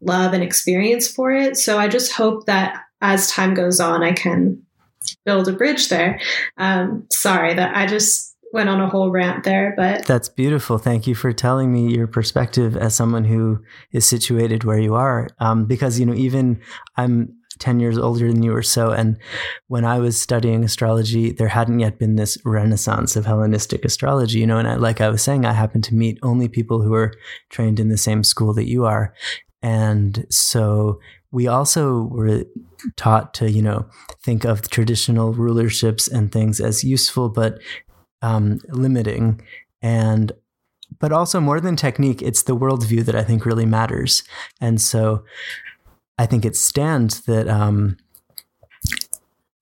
love and experience for it. So I just hope that as time goes on, I can build a bridge there. Um, sorry that I just went on a whole rant there, but that's beautiful. Thank you for telling me your perspective as someone who is situated where you are. Um, because you know, even I'm 10 years older than you or so. And when I was studying astrology, there hadn't yet been this renaissance of Hellenistic astrology, you know. And I, like I was saying, I happened to meet only people who were trained in the same school that you are. And so we also were taught to, you know, think of traditional rulerships and things as useful, but um, limiting. And but also more than technique, it's the worldview that I think really matters. And so I think it stands that um,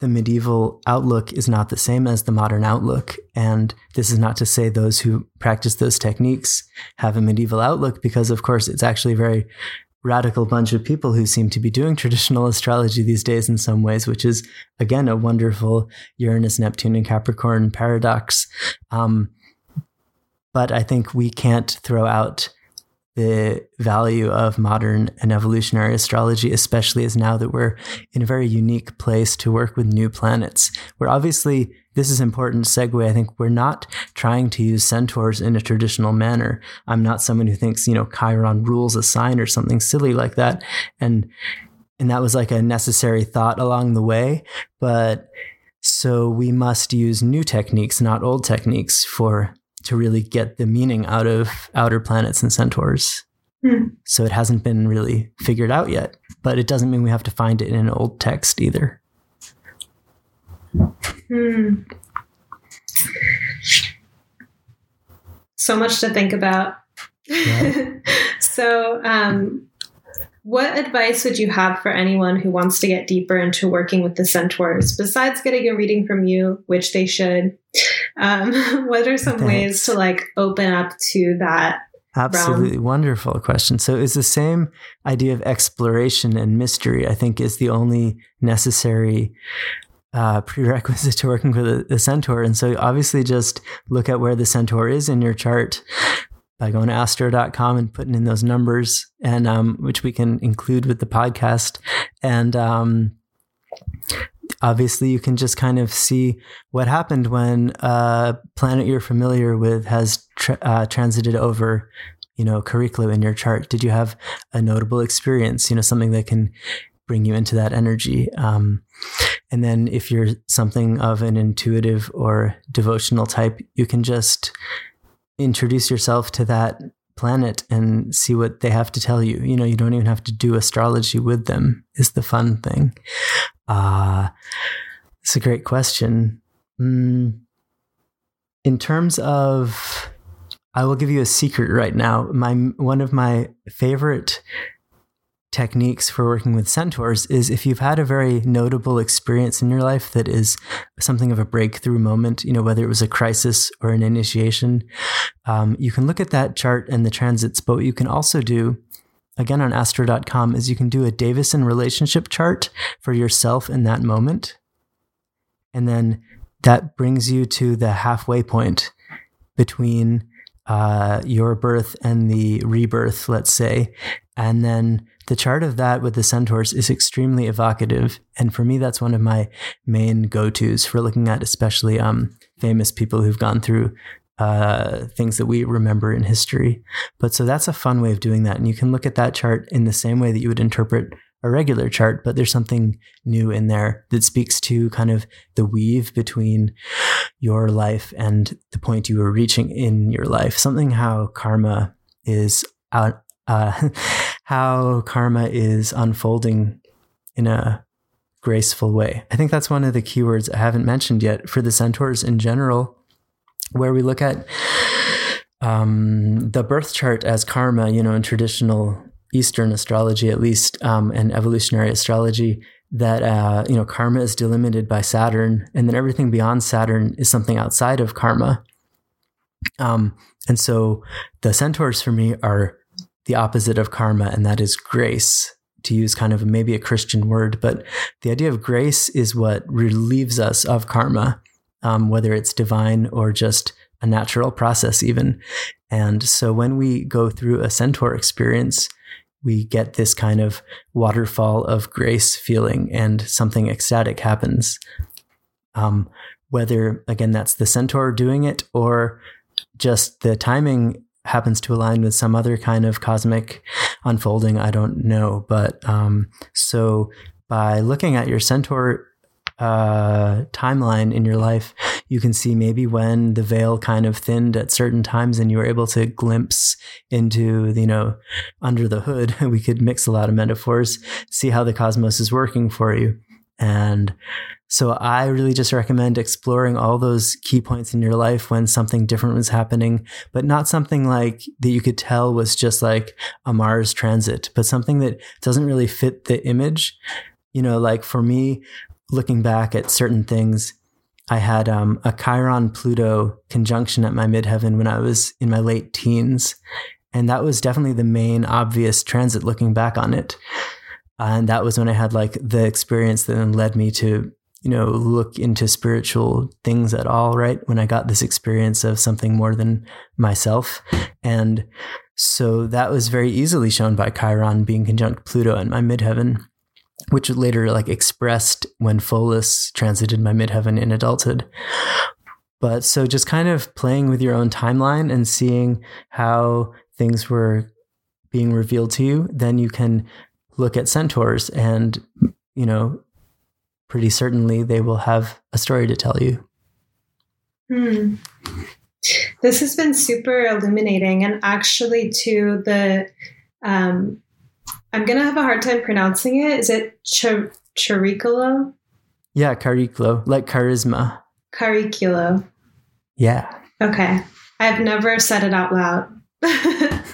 the medieval outlook is not the same as the modern outlook. And this is not to say those who practice those techniques have a medieval outlook, because of course it's actually very radical bunch of people who seem to be doing (laughs) traditional astrology these days in some ways, which is again a wonderful Uranus, Neptune, and Capricorn paradox. Um, but I think we can't throw out the value of modern and evolutionary astrology, especially as now that we're in a very unique place to work with new planets. We're obviously this is important segue. I think we're not trying to use centaurs in a traditional manner. I'm not someone who thinks, you know, Chiron rules a sign or something silly like that. And and that was like a necessary thought along the way. But so we must use new techniques, not old techniques, for to really get the meaning out of outer planets and centaurs. Hmm. So it hasn't been really figured out yet, but it doesn't mean we have to find it in an old text either. Hmm. So much to think about. Yeah. (laughs) so, um, what advice would you have for anyone who wants to get deeper into working with the centaurs, besides getting a reading from you, which they should? Um, (laughs) what are some Thanks. ways to like open up to that Absolutely realm? wonderful question. So it's the same idea of exploration and mystery. I think is the only necessary uh, prerequisite to working with a, a, centaur. And so obviously just look at where the centaur is in your chart by going to astro.com and putting in those numbers and um, which we can include with the podcast. And um, obviously you can just kind of see what happened when a planet you're familiar with has tra- uh, transited over you know, Chariklo in your chart? Did you have a notable experience? You know, something that can bring you into that energy. Um, and then if you're something of an intuitive or devotional type, you can just introduce yourself to that planet and see what they have to tell you. You know, you don't even have to do astrology with them, is the fun thing. Uh, it's a great question. Mm, in terms of, I will give you a secret right now. My one of my favorite techniques for working with centaurs is if you've had a very notable experience in your life that is something of a breakthrough moment, you know, whether it was a crisis or an initiation, um, you can look at that chart and the transits. But what you can also do, again on astro.com, is you can do a Davison relationship chart for yourself in that moment. And then that brings you to the halfway point between uh, your birth and the rebirth, let's say. And then the chart of that with the centaurs is extremely evocative. And for me, that's one of my main go tos for looking at, especially um, famous people who've gone through uh, things that we remember in history. But so that's a fun way of doing that. And you can look at that chart in the same way that you would interpret a regular chart, but there's something new in there that speaks to kind of the weave between your life and the point you were reaching in your life. Something how karma is out, uh, (laughs) how karma is unfolding in a graceful way. I think that's one of the keywords I haven't mentioned yet for the centaurs in general, where we look at um, the birth chart as karma, you know, in traditional Eastern astrology, at least, um, and evolutionary astrology, that uh, you know karma is delimited by Saturn, and then everything beyond Saturn is something outside of karma. Um, and so the centaurs for me are the opposite of karma, and that is grace. To use kind of maybe a Christian word, but the idea of grace is what relieves us of karma, um, whether it's divine or just a natural process, even. And so when we go through a centaur experience, we get this kind of waterfall of grace feeling and something ecstatic happens. Um, whether, again, that's the centaur doing it or just the timing happens to align with some other kind of cosmic unfolding, I don't know. But um, so by looking at your centaur uh, timeline in your life, you can see maybe when the veil kind of thinned at certain times and you were able to glimpse into, you know, under the hood. (laughs) We could mix a lot of metaphors, see how the cosmos is working for you. And so I really just recommend exploring all those key points in your life when something different was happening, but not something like that you could tell was just like a Mars transit, but something that doesn't really fit the image. You know, like for me, looking back at certain things, I had um, a Chiron Pluto conjunction at my midheaven when I was in my late teens. And that was definitely the main obvious transit looking back on it. and that was when I had like the experience that then led me to, you know, look into spiritual things at all, right? When I got this experience of something more than myself. And so that was very easily shown by Chiron being conjunct Pluto in my midheaven which later like expressed when Pholus transited my midheaven in adulthood. But so just kind of playing with your own timeline and seeing how things were being revealed to you, then you can look at centaurs and, you know, pretty certainly they will have a story to tell you. Hmm. This has been super illuminating and actually to the um, I'm gonna have a hard time pronouncing it. Is it Char- Chariculo? Yeah, Cariculo, like charisma. Cariculo. Yeah. Okay. I've never said it out loud. (laughs)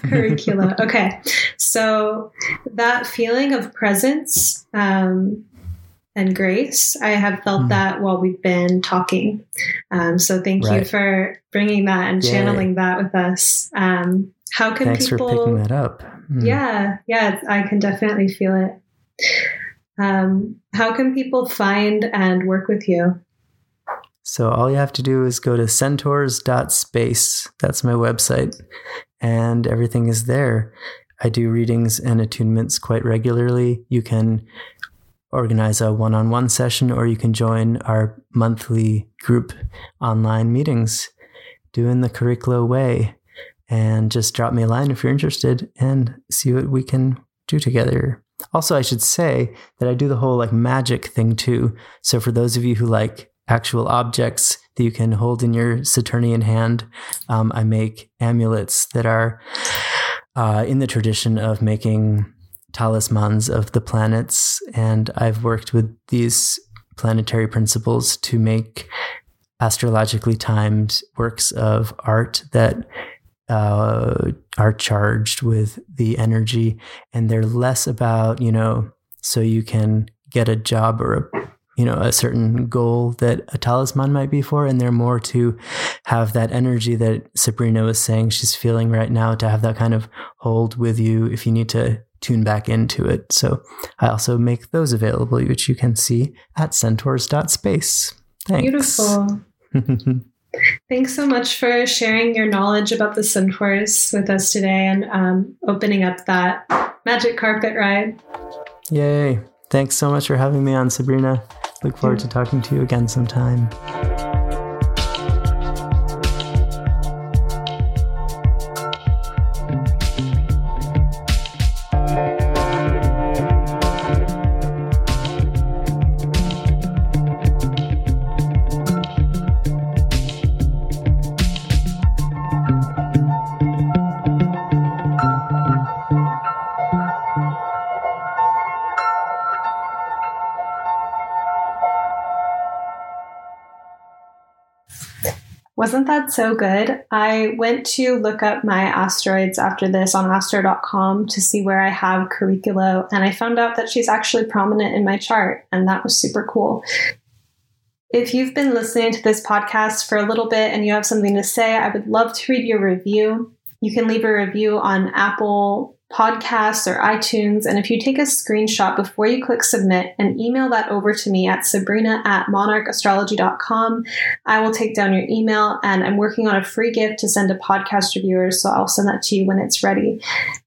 Curricula. (laughs) okay. So that feeling of presence um, and grace, I have felt mm that while we've been talking. Um, so thank right. you for bringing that and channeling that with us. Um, how can Thanks people for picking that up? Mm. Yeah, yeah, I can definitely feel it. Um, how can people find and work with you? So all you have to do is go to centaurs.space. That's my website. And everything is there. I do readings and attunements quite regularly. You can organize a one on one session or you can join our monthly group online meetings doing the curricular way and just drop me a line if you're interested and see what we can do together. Also, I should say that I do the whole like magic thing too. So for those of you who like actual objects that you can hold in your Saturnian hand, um, I make amulets that are uh, in the tradition of making talismans of the planets. And I've worked with these planetary principles to make astrologically timed works of art that uh, are charged with the energy and they're less about, you know, so you can get a job or a you know a certain goal that a talisman might be for and they're more to have that energy that sabrina was saying she's feeling right now to have that kind of hold with you if you need to tune back into it so i also make those available which you can see at centaurs.space thanks beautiful (laughs) Thanks so much for sharing your knowledge about the centaurs with us today and um, opening up that magic carpet ride. Yay. Thanks so much for having me on, Sabrina. Look forward to talking to you again sometime. Wasn't that so good? I went to look up my asteroids after this on astro.com to see where I have Chariklo, and I found out that she's actually prominent in my chart, and that was super cool. If you've been listening to this podcast for a little bit and you have something to say, I would love to read your review. You can leave a review on Apple podcasts or iTunes. And if you take a screenshot before you click submit and email that over to me at sabrina at monarchastrology.com, I will take down your email and I'm working on a free gift to send to podcast reviewers. So I'll send that to you when it's ready.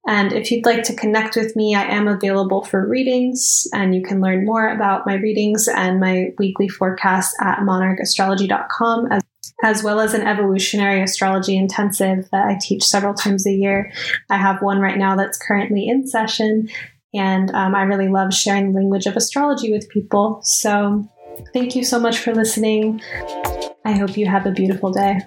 And if you'd like to connect with me, I am available for readings and you can learn more about my readings and my weekly forecast at monarchastrology.com as as well as an evolutionary astrology intensive that I teach several times a year. I have one right now that's currently in session, and um, I really love sharing the language of astrology with people. So, thank you so much for listening. I hope you have a beautiful day.